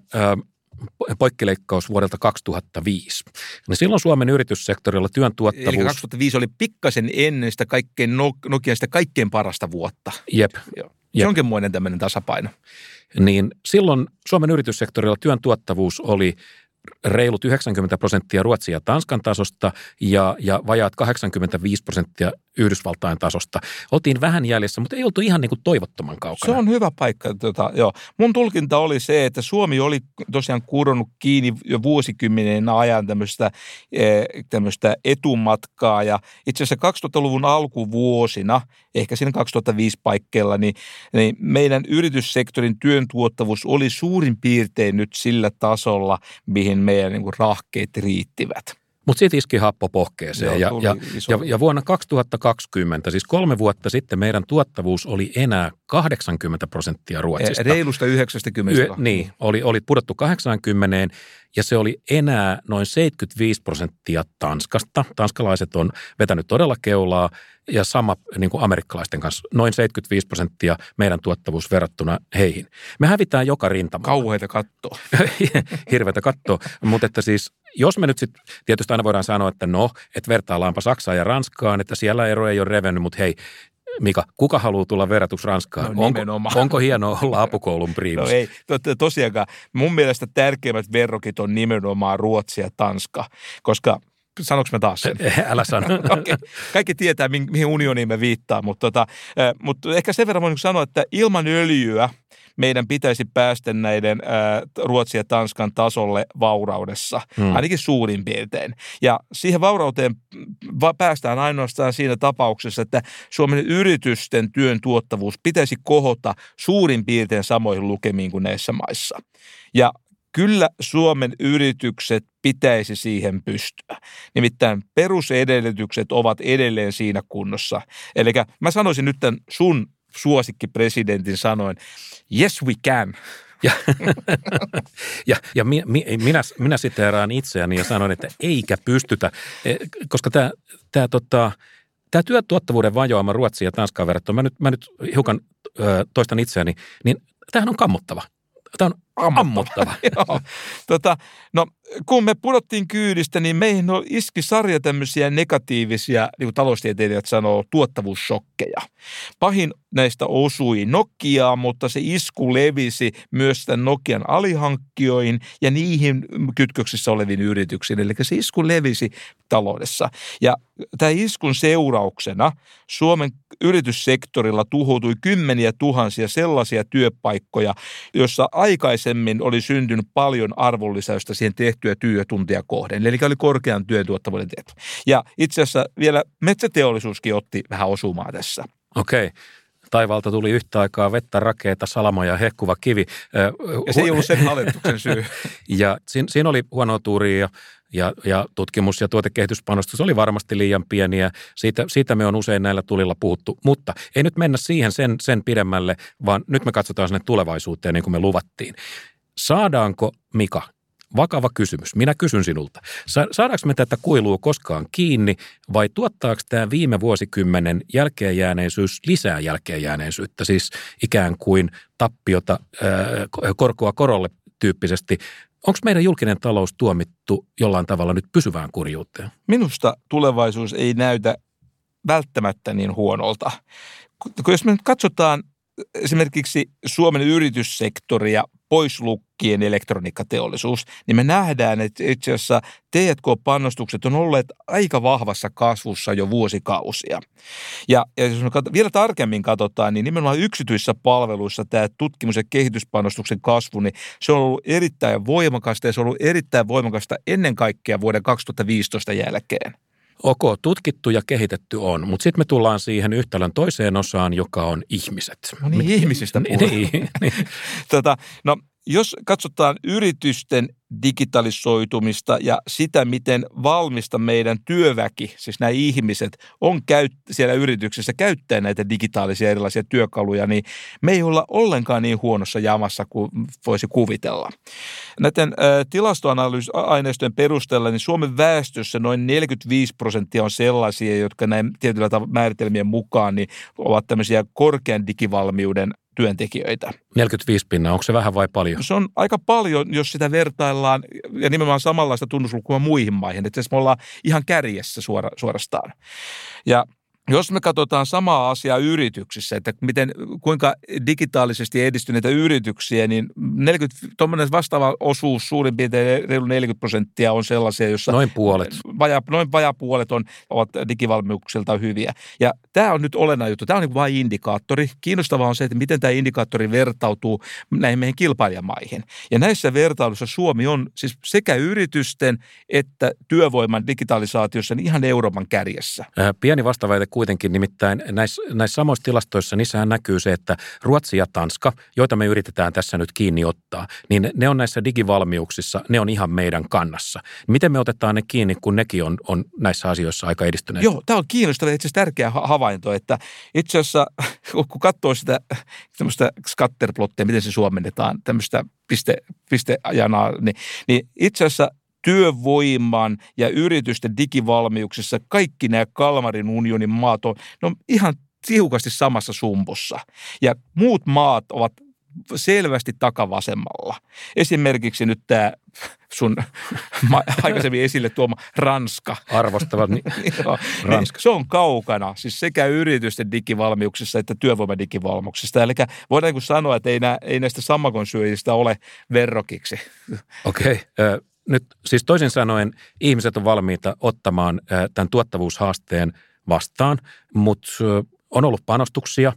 Speaker 2: poikkileikkaus vuodelta 2005, niin silloin Suomen yrityssektorilla työn tuottavuus... Eli
Speaker 1: 2005 oli pikkasen ennen sitä kaikkein Nokian sitä kaikkein parasta vuotta.
Speaker 2: Jep.
Speaker 1: Joo. Se Jep. onkin tämmöinen tasapaino.
Speaker 2: Niin silloin Suomen yrityssektorilla työn tuottavuus oli reilut 90 prosenttia Ruotsin ja Tanskan tasosta ja, ja vajaat 85 prosenttia Yhdysvaltain tasosta. Oltiin vähän jäljessä, mutta ei oltu ihan niin kuin toivottoman kaukana.
Speaker 1: Se on hyvä paikka. Tota, joo. Mun tulkinta oli se, että Suomi oli tosiaan kuronnut kiinni jo vuosikymmenen ajan tämmöistä, eh, tämmöistä etumatkaa. Ja itse asiassa 2000-luvun alkuvuosina, ehkä siinä 2005 paikkeilla, niin, niin meidän yrityssektorin työn tuottavuus oli suurin piirtein nyt sillä tasolla, mihin meidän niin kuin rahkeet riittivät.
Speaker 2: Mutta sitten iski happo pohkeeseen. Joo, ja, ja, ja, ja vuonna 2020, siis kolme vuotta sitten, meidän tuottavuus oli enää 80 prosenttia Ruotsista.
Speaker 1: Reilusta 90. Y-
Speaker 2: niin, oli, oli pudottu 80 ja se oli enää noin 75 prosenttia Tanskasta. Tanskalaiset on vetänyt todella keulaa ja sama niin kuin amerikkalaisten kanssa, noin 75 prosenttia meidän tuottavuus verrattuna heihin. Me hävitään joka rintama.
Speaker 1: Kauheita kattoa. (laughs)
Speaker 2: Hirveätä kattoa, mutta että siis jos me nyt sitten, tietysti aina voidaan sanoa, että no, että vertaillaanpa Saksaan ja Ranskaan, että siellä ero ei ole revennyt, mutta hei, Mika, kuka haluaa tulla verratuksi Ranskaan?
Speaker 1: No, onko,
Speaker 2: onko hienoa olla apukoulun priimus?
Speaker 1: No ei, to, tosiaankaan. Mun mielestä tärkeimmät verrokit on nimenomaan Ruotsi ja Tanska, koska Sanoinko mä taas sen? (laughs)
Speaker 2: Älä sano. (laughs)
Speaker 1: okay. Kaikki tietää, mihin unioniin me viittaa, mutta, tota, mutta ehkä sen verran voin sanoa, että ilman öljyä meidän pitäisi päästä näiden ää, Ruotsin ja Tanskan tasolle vauraudessa, hmm. ainakin suurin piirtein. Ja siihen vaurauteen va- päästään ainoastaan siinä tapauksessa, että Suomen yritysten työn tuottavuus pitäisi kohota suurin piirtein samoihin lukemiin kuin näissä maissa. Ja kyllä Suomen yritykset pitäisi siihen pystyä. Nimittäin perusedellytykset ovat edelleen siinä kunnossa. Eli mä sanoisin nyt tämän sun suosikkipresidentin sanoin, yes we can.
Speaker 2: Ja, (laughs) ja, ja mi, mi, minä, minä siteeraan itseäni ja sanon, että eikä pystytä, e, koska tämä, tämä, tota, tämä työtuottavuuden vajoama Ruotsia ja Tanskaan verrattuna, mä nyt, mä nyt hiukan toistan itseäni, niin tämähän on kammottava. Tämä on ammottava. (laughs)
Speaker 1: Joo. Tota, no, kun me pudottiin kyydistä, niin meihin iski sarja tämmöisiä negatiivisia, niin kuin taloustieteilijät sanoo, tuottavuussokkeja. Pahin näistä osui Nokiaa, mutta se isku levisi myös tämän Nokian alihankkijoihin ja niihin kytköksissä oleviin yrityksiin. Eli se isku levisi taloudessa. Ja tämä iskun seurauksena Suomen yrityssektorilla tuhoutui kymmeniä tuhansia sellaisia työpaikkoja, joissa aikaisemmin oli syntynyt paljon arvonlisäystä siihen tehtyä työtuntia kohden. Eli oli korkean työtuottavuuden tehty. Ja itse asiassa vielä metsäteollisuuskin otti vähän osumaa tässä.
Speaker 2: Okei. Okay taivaalta tuli yhtä aikaa vettä, rakeita, salama ja hekkuva kivi.
Speaker 1: Ja se ei ollut sen (laughs) hallituksen syy.
Speaker 2: ja siinä, siinä oli huonoa tuuria ja, ja, ja tutkimus- ja tuotekehityspanostus oli varmasti liian pieniä. Siitä, siitä me on usein näillä tulilla puhuttu. Mutta ei nyt mennä siihen sen, sen pidemmälle, vaan nyt me katsotaan sinne tulevaisuuteen niin kuin me luvattiin. Saadaanko, Mika, Vakava kysymys. Minä kysyn sinulta. Saadaanko me tätä kuilua koskaan kiinni vai tuottaako tämä viime vuosikymmenen jälkeenjääneisyys lisää jälkeenjääneisyyttä, siis ikään kuin tappiota korkoa korolle tyyppisesti? Onko meidän julkinen talous tuomittu jollain tavalla nyt pysyvään kurjuuteen?
Speaker 1: Minusta tulevaisuus ei näytä välttämättä niin huonolta. Kun jos me nyt katsotaan esimerkiksi Suomen yrityssektoria pois lukkien elektroniikkateollisuus, niin me nähdään, että itse asiassa T&K-panostukset on olleet aika vahvassa kasvussa jo vuosikausia. Ja, ja jos me vielä tarkemmin katsotaan, niin nimenomaan yksityisissä palveluissa tämä tutkimus- ja kehityspanostuksen kasvu, niin se on ollut erittäin voimakasta ja se on ollut erittäin voimakasta ennen kaikkea vuoden 2015 jälkeen.
Speaker 2: Ok, tutkittu ja kehitetty on, mutta sitten me tullaan siihen yhtälön toiseen osaan, joka on ihmiset.
Speaker 1: No niin, ihmisistä
Speaker 2: niin, niin. (laughs)
Speaker 1: tota, no, jos katsotaan yritysten digitalisoitumista ja sitä, miten valmista meidän työväki, siis nämä ihmiset, on käyt, siellä yrityksessä käyttää näitä digitaalisia erilaisia työkaluja, niin me ei olla ollenkaan niin huonossa jamassa kuin voisi kuvitella. Näiden ä, tilastoanalyysaineistojen perusteella niin Suomen väestössä noin 45 prosenttia on sellaisia, jotka näin tietyllä määritelmien mukaan niin ovat tämmöisiä korkean digivalmiuden työntekijöitä.
Speaker 2: 45 pinnaa, onko se vähän vai paljon?
Speaker 1: Se on aika paljon, jos sitä vertaillaan, ja nimenomaan samanlaista tunnuslukua muihin maihin. Että me ollaan ihan kärjessä suora, suorastaan. Ja jos me katsotaan samaa asiaa yrityksissä, että miten, kuinka digitaalisesti edistyneitä yrityksiä, niin 40, vastaava osuus, suurin piirtein reilu 40 prosenttia on sellaisia, jossa
Speaker 2: noin puolet,
Speaker 1: vaja, noin vajaa puolet on, ovat digivalmiuksilta hyviä. Ja tämä on nyt olennainen juttu. Tämä on niin vain indikaattori. Kiinnostavaa on se, että miten tämä indikaattori vertautuu näihin meidän kilpailijamaihin. Ja näissä vertailuissa Suomi on siis sekä yritysten että työvoiman digitalisaatiossa niin ihan Euroopan kärjessä.
Speaker 2: Pieni vastaväite kuitenkin, nimittäin näissä, näissä samoissa tilastoissa, niissähän näkyy se, että Ruotsi ja Tanska, joita me yritetään tässä nyt kiinni ottaa, niin ne on näissä digivalmiuksissa, ne on ihan meidän kannassa. Miten me otetaan ne kiinni, kun nekin on, on näissä asioissa aika edistyneet?
Speaker 1: Joo, tämä on kiinnostava itse asiassa tärkeä havainto, että itse asiassa (laughs) kun katsoo sitä tämmöistä scatterplottia, miten se suomennetaan, tämmöistä piste, niin, niin itse asiassa työvoiman ja yritysten digivalmiuksissa kaikki nämä Kalmarin unionin maat on, ne on ihan tiukasti samassa sumpussa. Ja muut maat ovat selvästi takavasemmalla. Esimerkiksi nyt tämä sun (laughs) aikaisemmin esille tuoma Ranska.
Speaker 2: Arvostavat (laughs) niin,
Speaker 1: Ranska. Se on kaukana, siis sekä yritysten digivalmiuksissa että työvoiman digivalmiuksista. Eli voidaan sanoa, että ei, nä, ei näistä sammakonsyöjistä ole verrokiksi.
Speaker 2: Okei. Okay nyt siis toisin sanoen ihmiset on valmiita ottamaan tämän tuottavuushaasteen vastaan, mutta on ollut panostuksia,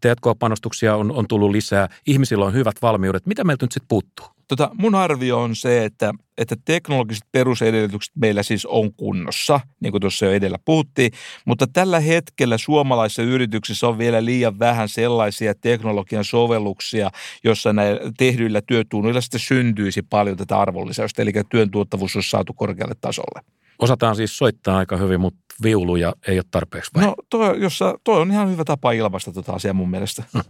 Speaker 2: T&K-panostuksia on, on tullut lisää, ihmisillä on hyvät valmiudet. Mitä meiltä nyt sitten puuttuu?
Speaker 1: Tota, mun arvio on se, että, että teknologiset perusedellytykset meillä siis on kunnossa, niin kuin tuossa jo edellä puhuttiin, mutta tällä hetkellä suomalaisissa yrityksissä on vielä liian vähän sellaisia teknologian sovelluksia, jossa näillä tehdyillä työtunnoilla sitten syntyisi paljon tätä arvonlisäystä, eli työn tuottavuus on saatu korkealle tasolle.
Speaker 2: Osataan siis soittaa aika hyvin, mutta viuluja ei ole tarpeeksi vai?
Speaker 1: No toi, jossa, toi on ihan hyvä tapa ilmaista tota asiaa mun mielestä. (laughs)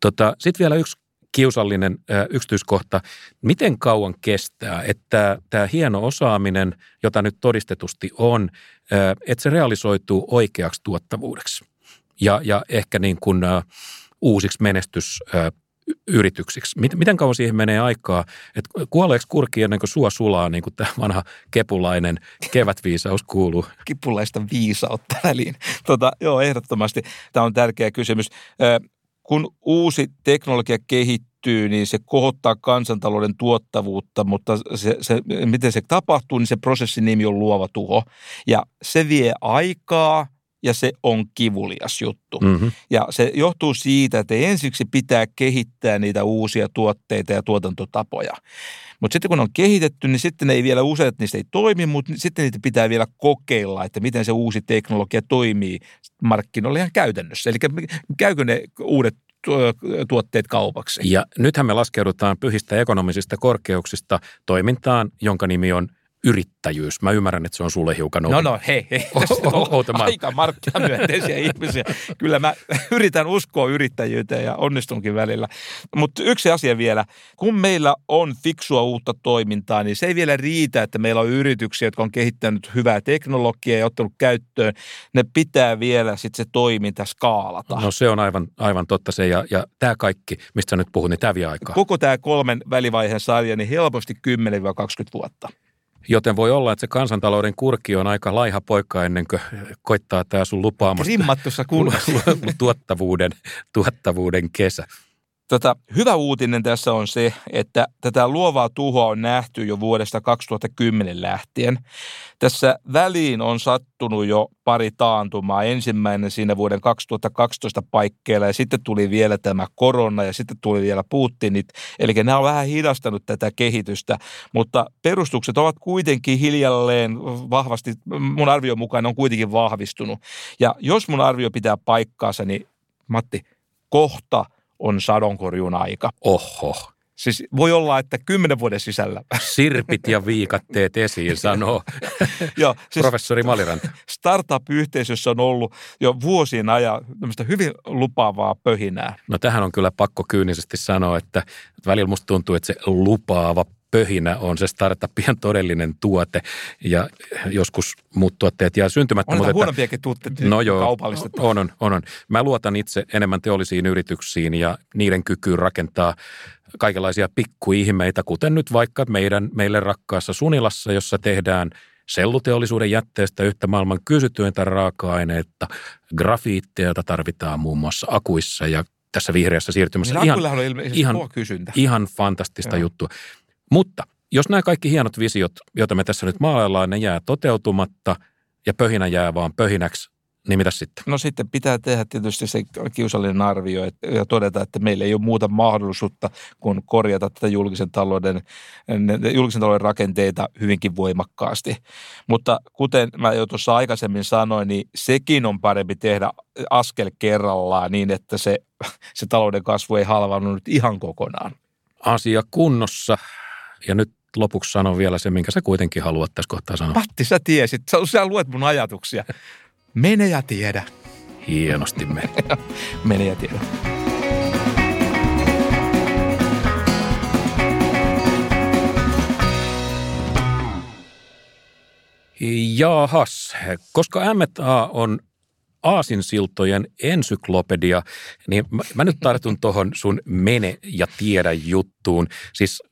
Speaker 2: tota, Sitten vielä yksi kiusallinen yksityiskohta. Miten kauan kestää, että tämä hieno osaaminen, jota nyt todistetusti on, että se realisoituu oikeaksi tuottavuudeksi ja, ja ehkä niin kuin, uusiksi menestys yrityksiksi. Miten kauan siihen menee aikaa, että kuoleeko kurki ennen kuin suo sulaa, niin kuin tämä vanha kepulainen kevätviisaus kuuluu?
Speaker 1: Kipulaista viisautta väliin. Tota, joo, ehdottomasti. Tämä on tärkeä kysymys. Kun uusi teknologia kehittyy, niin se kohottaa kansantalouden tuottavuutta, mutta se, se, miten se tapahtuu, niin se prosessin nimi on luova tuho. Ja se vie aikaa, ja se on kivulias juttu. Mm-hmm. Ja se johtuu siitä, että ensiksi pitää kehittää niitä uusia tuotteita ja tuotantotapoja. Mutta sitten kun on kehitetty, niin sitten ei vielä useat niistä ei toimi, mutta sitten niitä pitää vielä kokeilla, että miten se uusi teknologia toimii markkinoilla ihan käytännössä. Eli käykö ne uudet tuotteet kaupaksi.
Speaker 2: Ja nythän me laskeudutaan pyhistä ekonomisista korkeuksista toimintaan, jonka nimi on – yrittäjyys. Mä ymmärrän, että se on sulle hiukan
Speaker 1: No no, hei, hei. (laughs) aika markkinamyönteisiä ihmisiä. Kyllä mä (laughs) yritän uskoa yrittäjyyteen ja onnistunkin välillä. Mutta yksi asia vielä. Kun meillä on fiksua uutta toimintaa, niin se ei vielä riitä, että meillä on yrityksiä, jotka on kehittänyt hyvää teknologiaa ja ottanut käyttöön. Ne pitää vielä sitten se toiminta skaalata.
Speaker 2: No se on aivan, aivan totta se. Ja, ja tämä kaikki, mistä nyt puhut, niin tämä vie aikaa.
Speaker 1: Koko tämä kolmen välivaiheen sarja, niin helposti 10-20 vuotta.
Speaker 2: Joten voi olla, että se kansantalouden kurki on aika laiha poika ennen kuin koittaa tämä sun lupaamasta
Speaker 1: Rimmattussa kunnossa. (laughs)
Speaker 2: tuottavuuden, tuottavuuden kesä.
Speaker 1: Tota, hyvä uutinen tässä on se, että tätä luovaa tuhoa on nähty jo vuodesta 2010 lähtien. Tässä väliin on sattunut jo pari taantumaa. Ensimmäinen siinä vuoden 2012 paikkeilla ja sitten tuli vielä tämä korona ja sitten tuli vielä Putinit. Eli nämä on vähän hidastanut tätä kehitystä, mutta perustukset ovat kuitenkin hiljalleen vahvasti, mun arvion mukaan on kuitenkin vahvistunut. Ja jos mun arvio pitää paikkaansa, niin Matti, kohta – on sadonkorjun aika.
Speaker 2: Oho.
Speaker 1: Siis voi olla, että kymmenen vuoden sisällä.
Speaker 2: Sirpit ja viikatteet esiin, sanoo (laughs) Joo, siis professori Maliranta.
Speaker 1: Startup-yhteisössä on ollut jo vuosien ajan hyvin lupaavaa pöhinää.
Speaker 2: No tähän on kyllä pakko kyynisesti sanoa, että välillä musta tuntuu, että se lupaava pöhinä on se startupien todellinen tuote ja joskus muut tuotteet jää syntymättä.
Speaker 1: On mutta huonompiakin tuotteita no joo,
Speaker 2: On, on, on, on. Mä luotan itse enemmän teollisiin yrityksiin ja niiden kykyyn rakentaa kaikenlaisia pikkuihmeitä, kuten nyt vaikka meidän, meille rakkaassa Sunilassa, jossa tehdään selluteollisuuden jätteestä yhtä maailman kysytyintä raaka-aineetta, grafiittia, jota tarvitaan muun muassa akuissa ja tässä vihreässä siirtymässä.
Speaker 1: Niin
Speaker 2: ihan,
Speaker 1: ihan, on ilmeisesti
Speaker 2: ihan-
Speaker 1: kysyntä.
Speaker 2: ihan fantastista
Speaker 1: Joo.
Speaker 2: juttua. Mutta jos nämä kaikki hienot visiot, joita me tässä nyt maalaillaan, ne jää toteutumatta ja pöhinä jää vaan pöhinäksi, niin mitä sitten?
Speaker 1: No sitten pitää tehdä tietysti se kiusallinen arvio et- ja todeta, että meillä ei ole muuta mahdollisuutta kuin korjata tätä julkisen talouden, julkisen talouden rakenteita hyvinkin voimakkaasti. Mutta kuten mä jo tuossa aikaisemmin sanoin, niin sekin on parempi tehdä askel kerrallaan niin, että se, se talouden kasvu ei halvannut nyt ihan kokonaan.
Speaker 2: Asia kunnossa. Ja nyt lopuksi sanon vielä se, minkä sä kuitenkin haluat tässä kohtaa sanoa.
Speaker 1: Matti, sä tiesit, sä, sä luet mun ajatuksia. Mene ja tiedä,
Speaker 2: Hienosti meni. (laughs)
Speaker 1: mene ja tiedä.
Speaker 2: Jaahas, koska M&A on aasinsiltojen ensyklopedia, niin mä, mä nyt tartun tuohon sun mene ja tiedä juttuun. Siis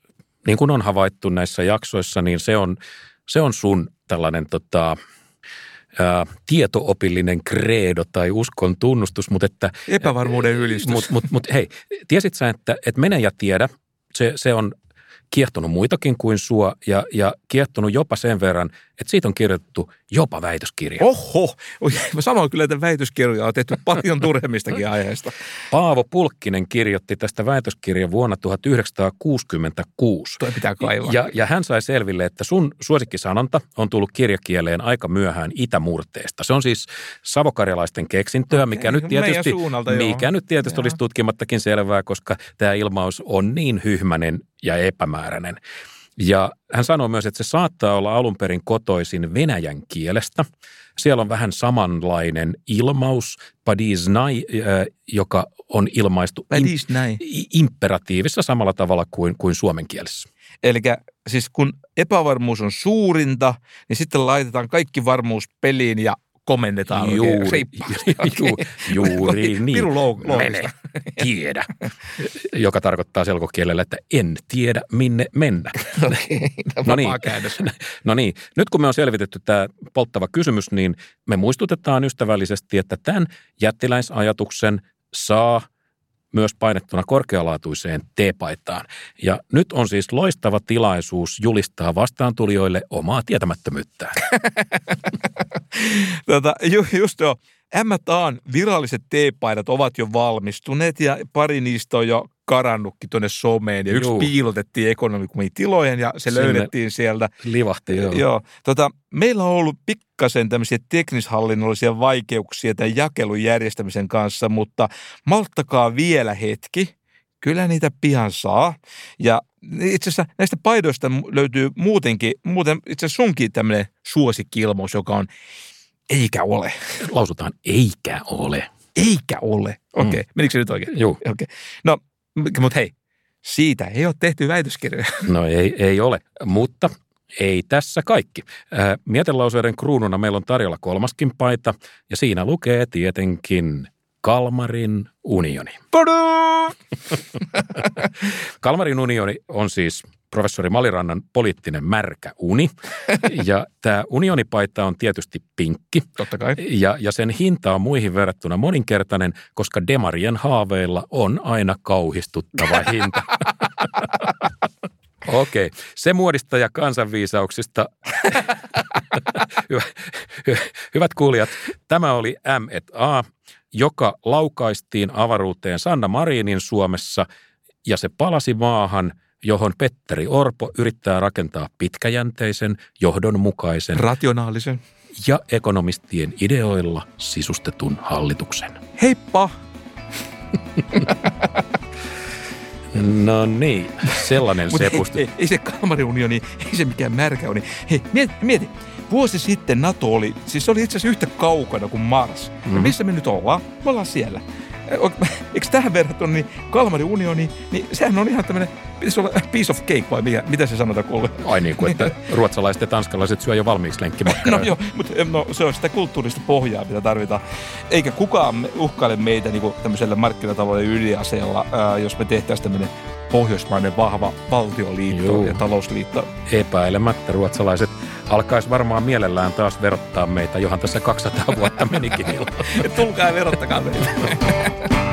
Speaker 2: niin kuin on havaittu näissä jaksoissa, niin se on, se on sun tällainen tota, ää, tietoopillinen kreedo tai uskon tunnustus, mutta että
Speaker 1: Epävarmuuden ylistys.
Speaker 2: mutta mut, mut, hei, tiesit sä, että, että mene ja tiedä, se, se on kiehtonut muitakin kuin sua ja, ja kiehtonut jopa sen verran, että siitä on kirjoitettu jopa väitöskirja.
Speaker 1: Oho, sanoin kyllä, että väitöskirjoja on tehty paljon turhemmistakin aiheesta.
Speaker 2: Paavo Pulkkinen kirjoitti tästä väitöskirjan vuonna 1966.
Speaker 1: Toi pitää kaivaa.
Speaker 2: Ja, ja hän sai selville, että sun suosikkisanonta on tullut kirjakieleen aika myöhään itämurteesta. Se on siis savokarjalaisten keksintöä, mikä
Speaker 1: Okei,
Speaker 2: nyt tietysti,
Speaker 1: suunnalta, joo.
Speaker 2: mikä nyt tietysti
Speaker 1: Joo.
Speaker 2: olisi tutkimattakin selvää, koska tämä ilmaus on niin hyhmänen ja epämääräinen. Ja hän sanoi myös, että se saattaa olla alun perin kotoisin venäjän kielestä. Siellä on vähän samanlainen ilmaus, padiznai, äh, joka on ilmaistu
Speaker 1: Vai
Speaker 2: im-
Speaker 1: diis näin?
Speaker 2: i- imperatiivissa samalla tavalla kuin, kuin suomen kielessä.
Speaker 1: Eli siis kun epävarmuus on suurinta, niin sitten laitetaan kaikki varmuus peliin ja komennetaan
Speaker 2: Juuri,
Speaker 1: reippaasti. (laughs)
Speaker 2: ju,
Speaker 1: Okei.
Speaker 2: juuri niin.
Speaker 1: Pirun.
Speaker 2: Mene, tiedä. Joka tarkoittaa selkokielellä, että en tiedä minne mennä. (laughs) No niin. (laughs) No niin, nyt kun me on selvitetty tämä polttava kysymys, niin me muistutetaan ystävällisesti, että tämän jättiläisajatuksen saa myös painettuna korkealaatuiseen teepaitaan. Ja nyt on siis loistava tilaisuus julistaa vastaantulijoille omaa tietämättömyyttään. (laughs)
Speaker 1: Tota, ju, just joo. M&A:n viralliset teepaidat ovat jo valmistuneet ja pari niistä on jo karannutkin tuonne someen. Ja yksi
Speaker 2: Juu.
Speaker 1: piilotettiin ekonomikumin tilojen ja se
Speaker 2: Sinne.
Speaker 1: löydettiin sieltä.
Speaker 2: Livahti, joo.
Speaker 1: Joo. Tota, meillä on ollut pikkasen tämmöisiä teknishallinnollisia vaikeuksia tämän jakelun järjestämisen kanssa, mutta malttakaa vielä hetki. Kyllä niitä pian saa. Ja itse asiassa näistä paidoista löytyy muutenkin, muuten itse asiassa sunkin tämmöinen suosikkilmaus, joka on eikä ole.
Speaker 2: Lausutaan eikä ole.
Speaker 1: Eikä ole. Okei, okay.
Speaker 2: Mm.
Speaker 1: menikö se nyt oikein?
Speaker 2: Joo.
Speaker 1: Okei. Okay. No, mutta hei, siitä ei ole tehty väitöskirjoja. (laughs)
Speaker 2: No ei, ei ole, mutta ei tässä kaikki. Ää, Mietelauseiden kruununa meillä on tarjolla kolmaskin paita ja siinä lukee tietenkin Kalmarin unioni.
Speaker 1: Tadaa! (laughs)
Speaker 2: Kalmarin unioni on siis professori Malirannan poliittinen märkä uni (laughs) ja tämä unionipaita on tietysti pinkki
Speaker 1: Totta kai.
Speaker 2: ja, ja sen hinta on muihin verrattuna moninkertainen, koska demarien haaveilla on aina kauhistuttava (laughs) hinta. Okei, se muodistaja kansanviisauksista. Hyvä, hy, hyvät kuulijat, tämä oli M&A, joka laukaistiin avaruuteen Sanna Marinin Suomessa ja se palasi maahan, johon Petteri Orpo yrittää rakentaa pitkäjänteisen, johdonmukaisen
Speaker 1: Rationaalisen.
Speaker 2: ja ekonomistien ideoilla sisustetun hallituksen.
Speaker 1: Heippa! (laughs)
Speaker 2: No niin, sellainen
Speaker 1: Mutta
Speaker 2: sepustu.
Speaker 1: ei, ei, ei se Kalmariunioni, ei se mikään märkä uni. Hei, mieti, mieti. Vuosi sitten NATO oli, siis se oli itse asiassa yhtä kaukana kuin Mars. Mm.
Speaker 2: Mhm.
Speaker 1: Ja missä me nyt ollaan? Me ollaan siellä. O- (laughs) Eikö tähän verrattuna, niin Kalmarin unioni, niin sehän on ihan tämmöinen, pitäisi olla piece of cake vai mikä, mitä se sanotaan kuule?
Speaker 2: Ai niin kuin, että (laughs) ruotsalaiset ja tanskalaiset syö jo valmiiksi
Speaker 1: No
Speaker 2: lenkkimakkaraa.
Speaker 1: joo, mutta no, se on sitä kulttuurista pohjaa, mitä tarvitaan. Eikä kukaan uhkaile meitä niin kuin tämmöisellä markkinatalouden ydinaseella, ää, jos me tehtäisiin tämmöinen pohjoismainen vahva valtioliitto
Speaker 2: Joo.
Speaker 1: ja talousliitto.
Speaker 2: Epäilemättä ruotsalaiset alkaisi varmaan mielellään taas verottaa meitä, johan tässä 200 vuotta menikin. (laughs)
Speaker 1: Tulkaa ja verottakaa meitä. (laughs)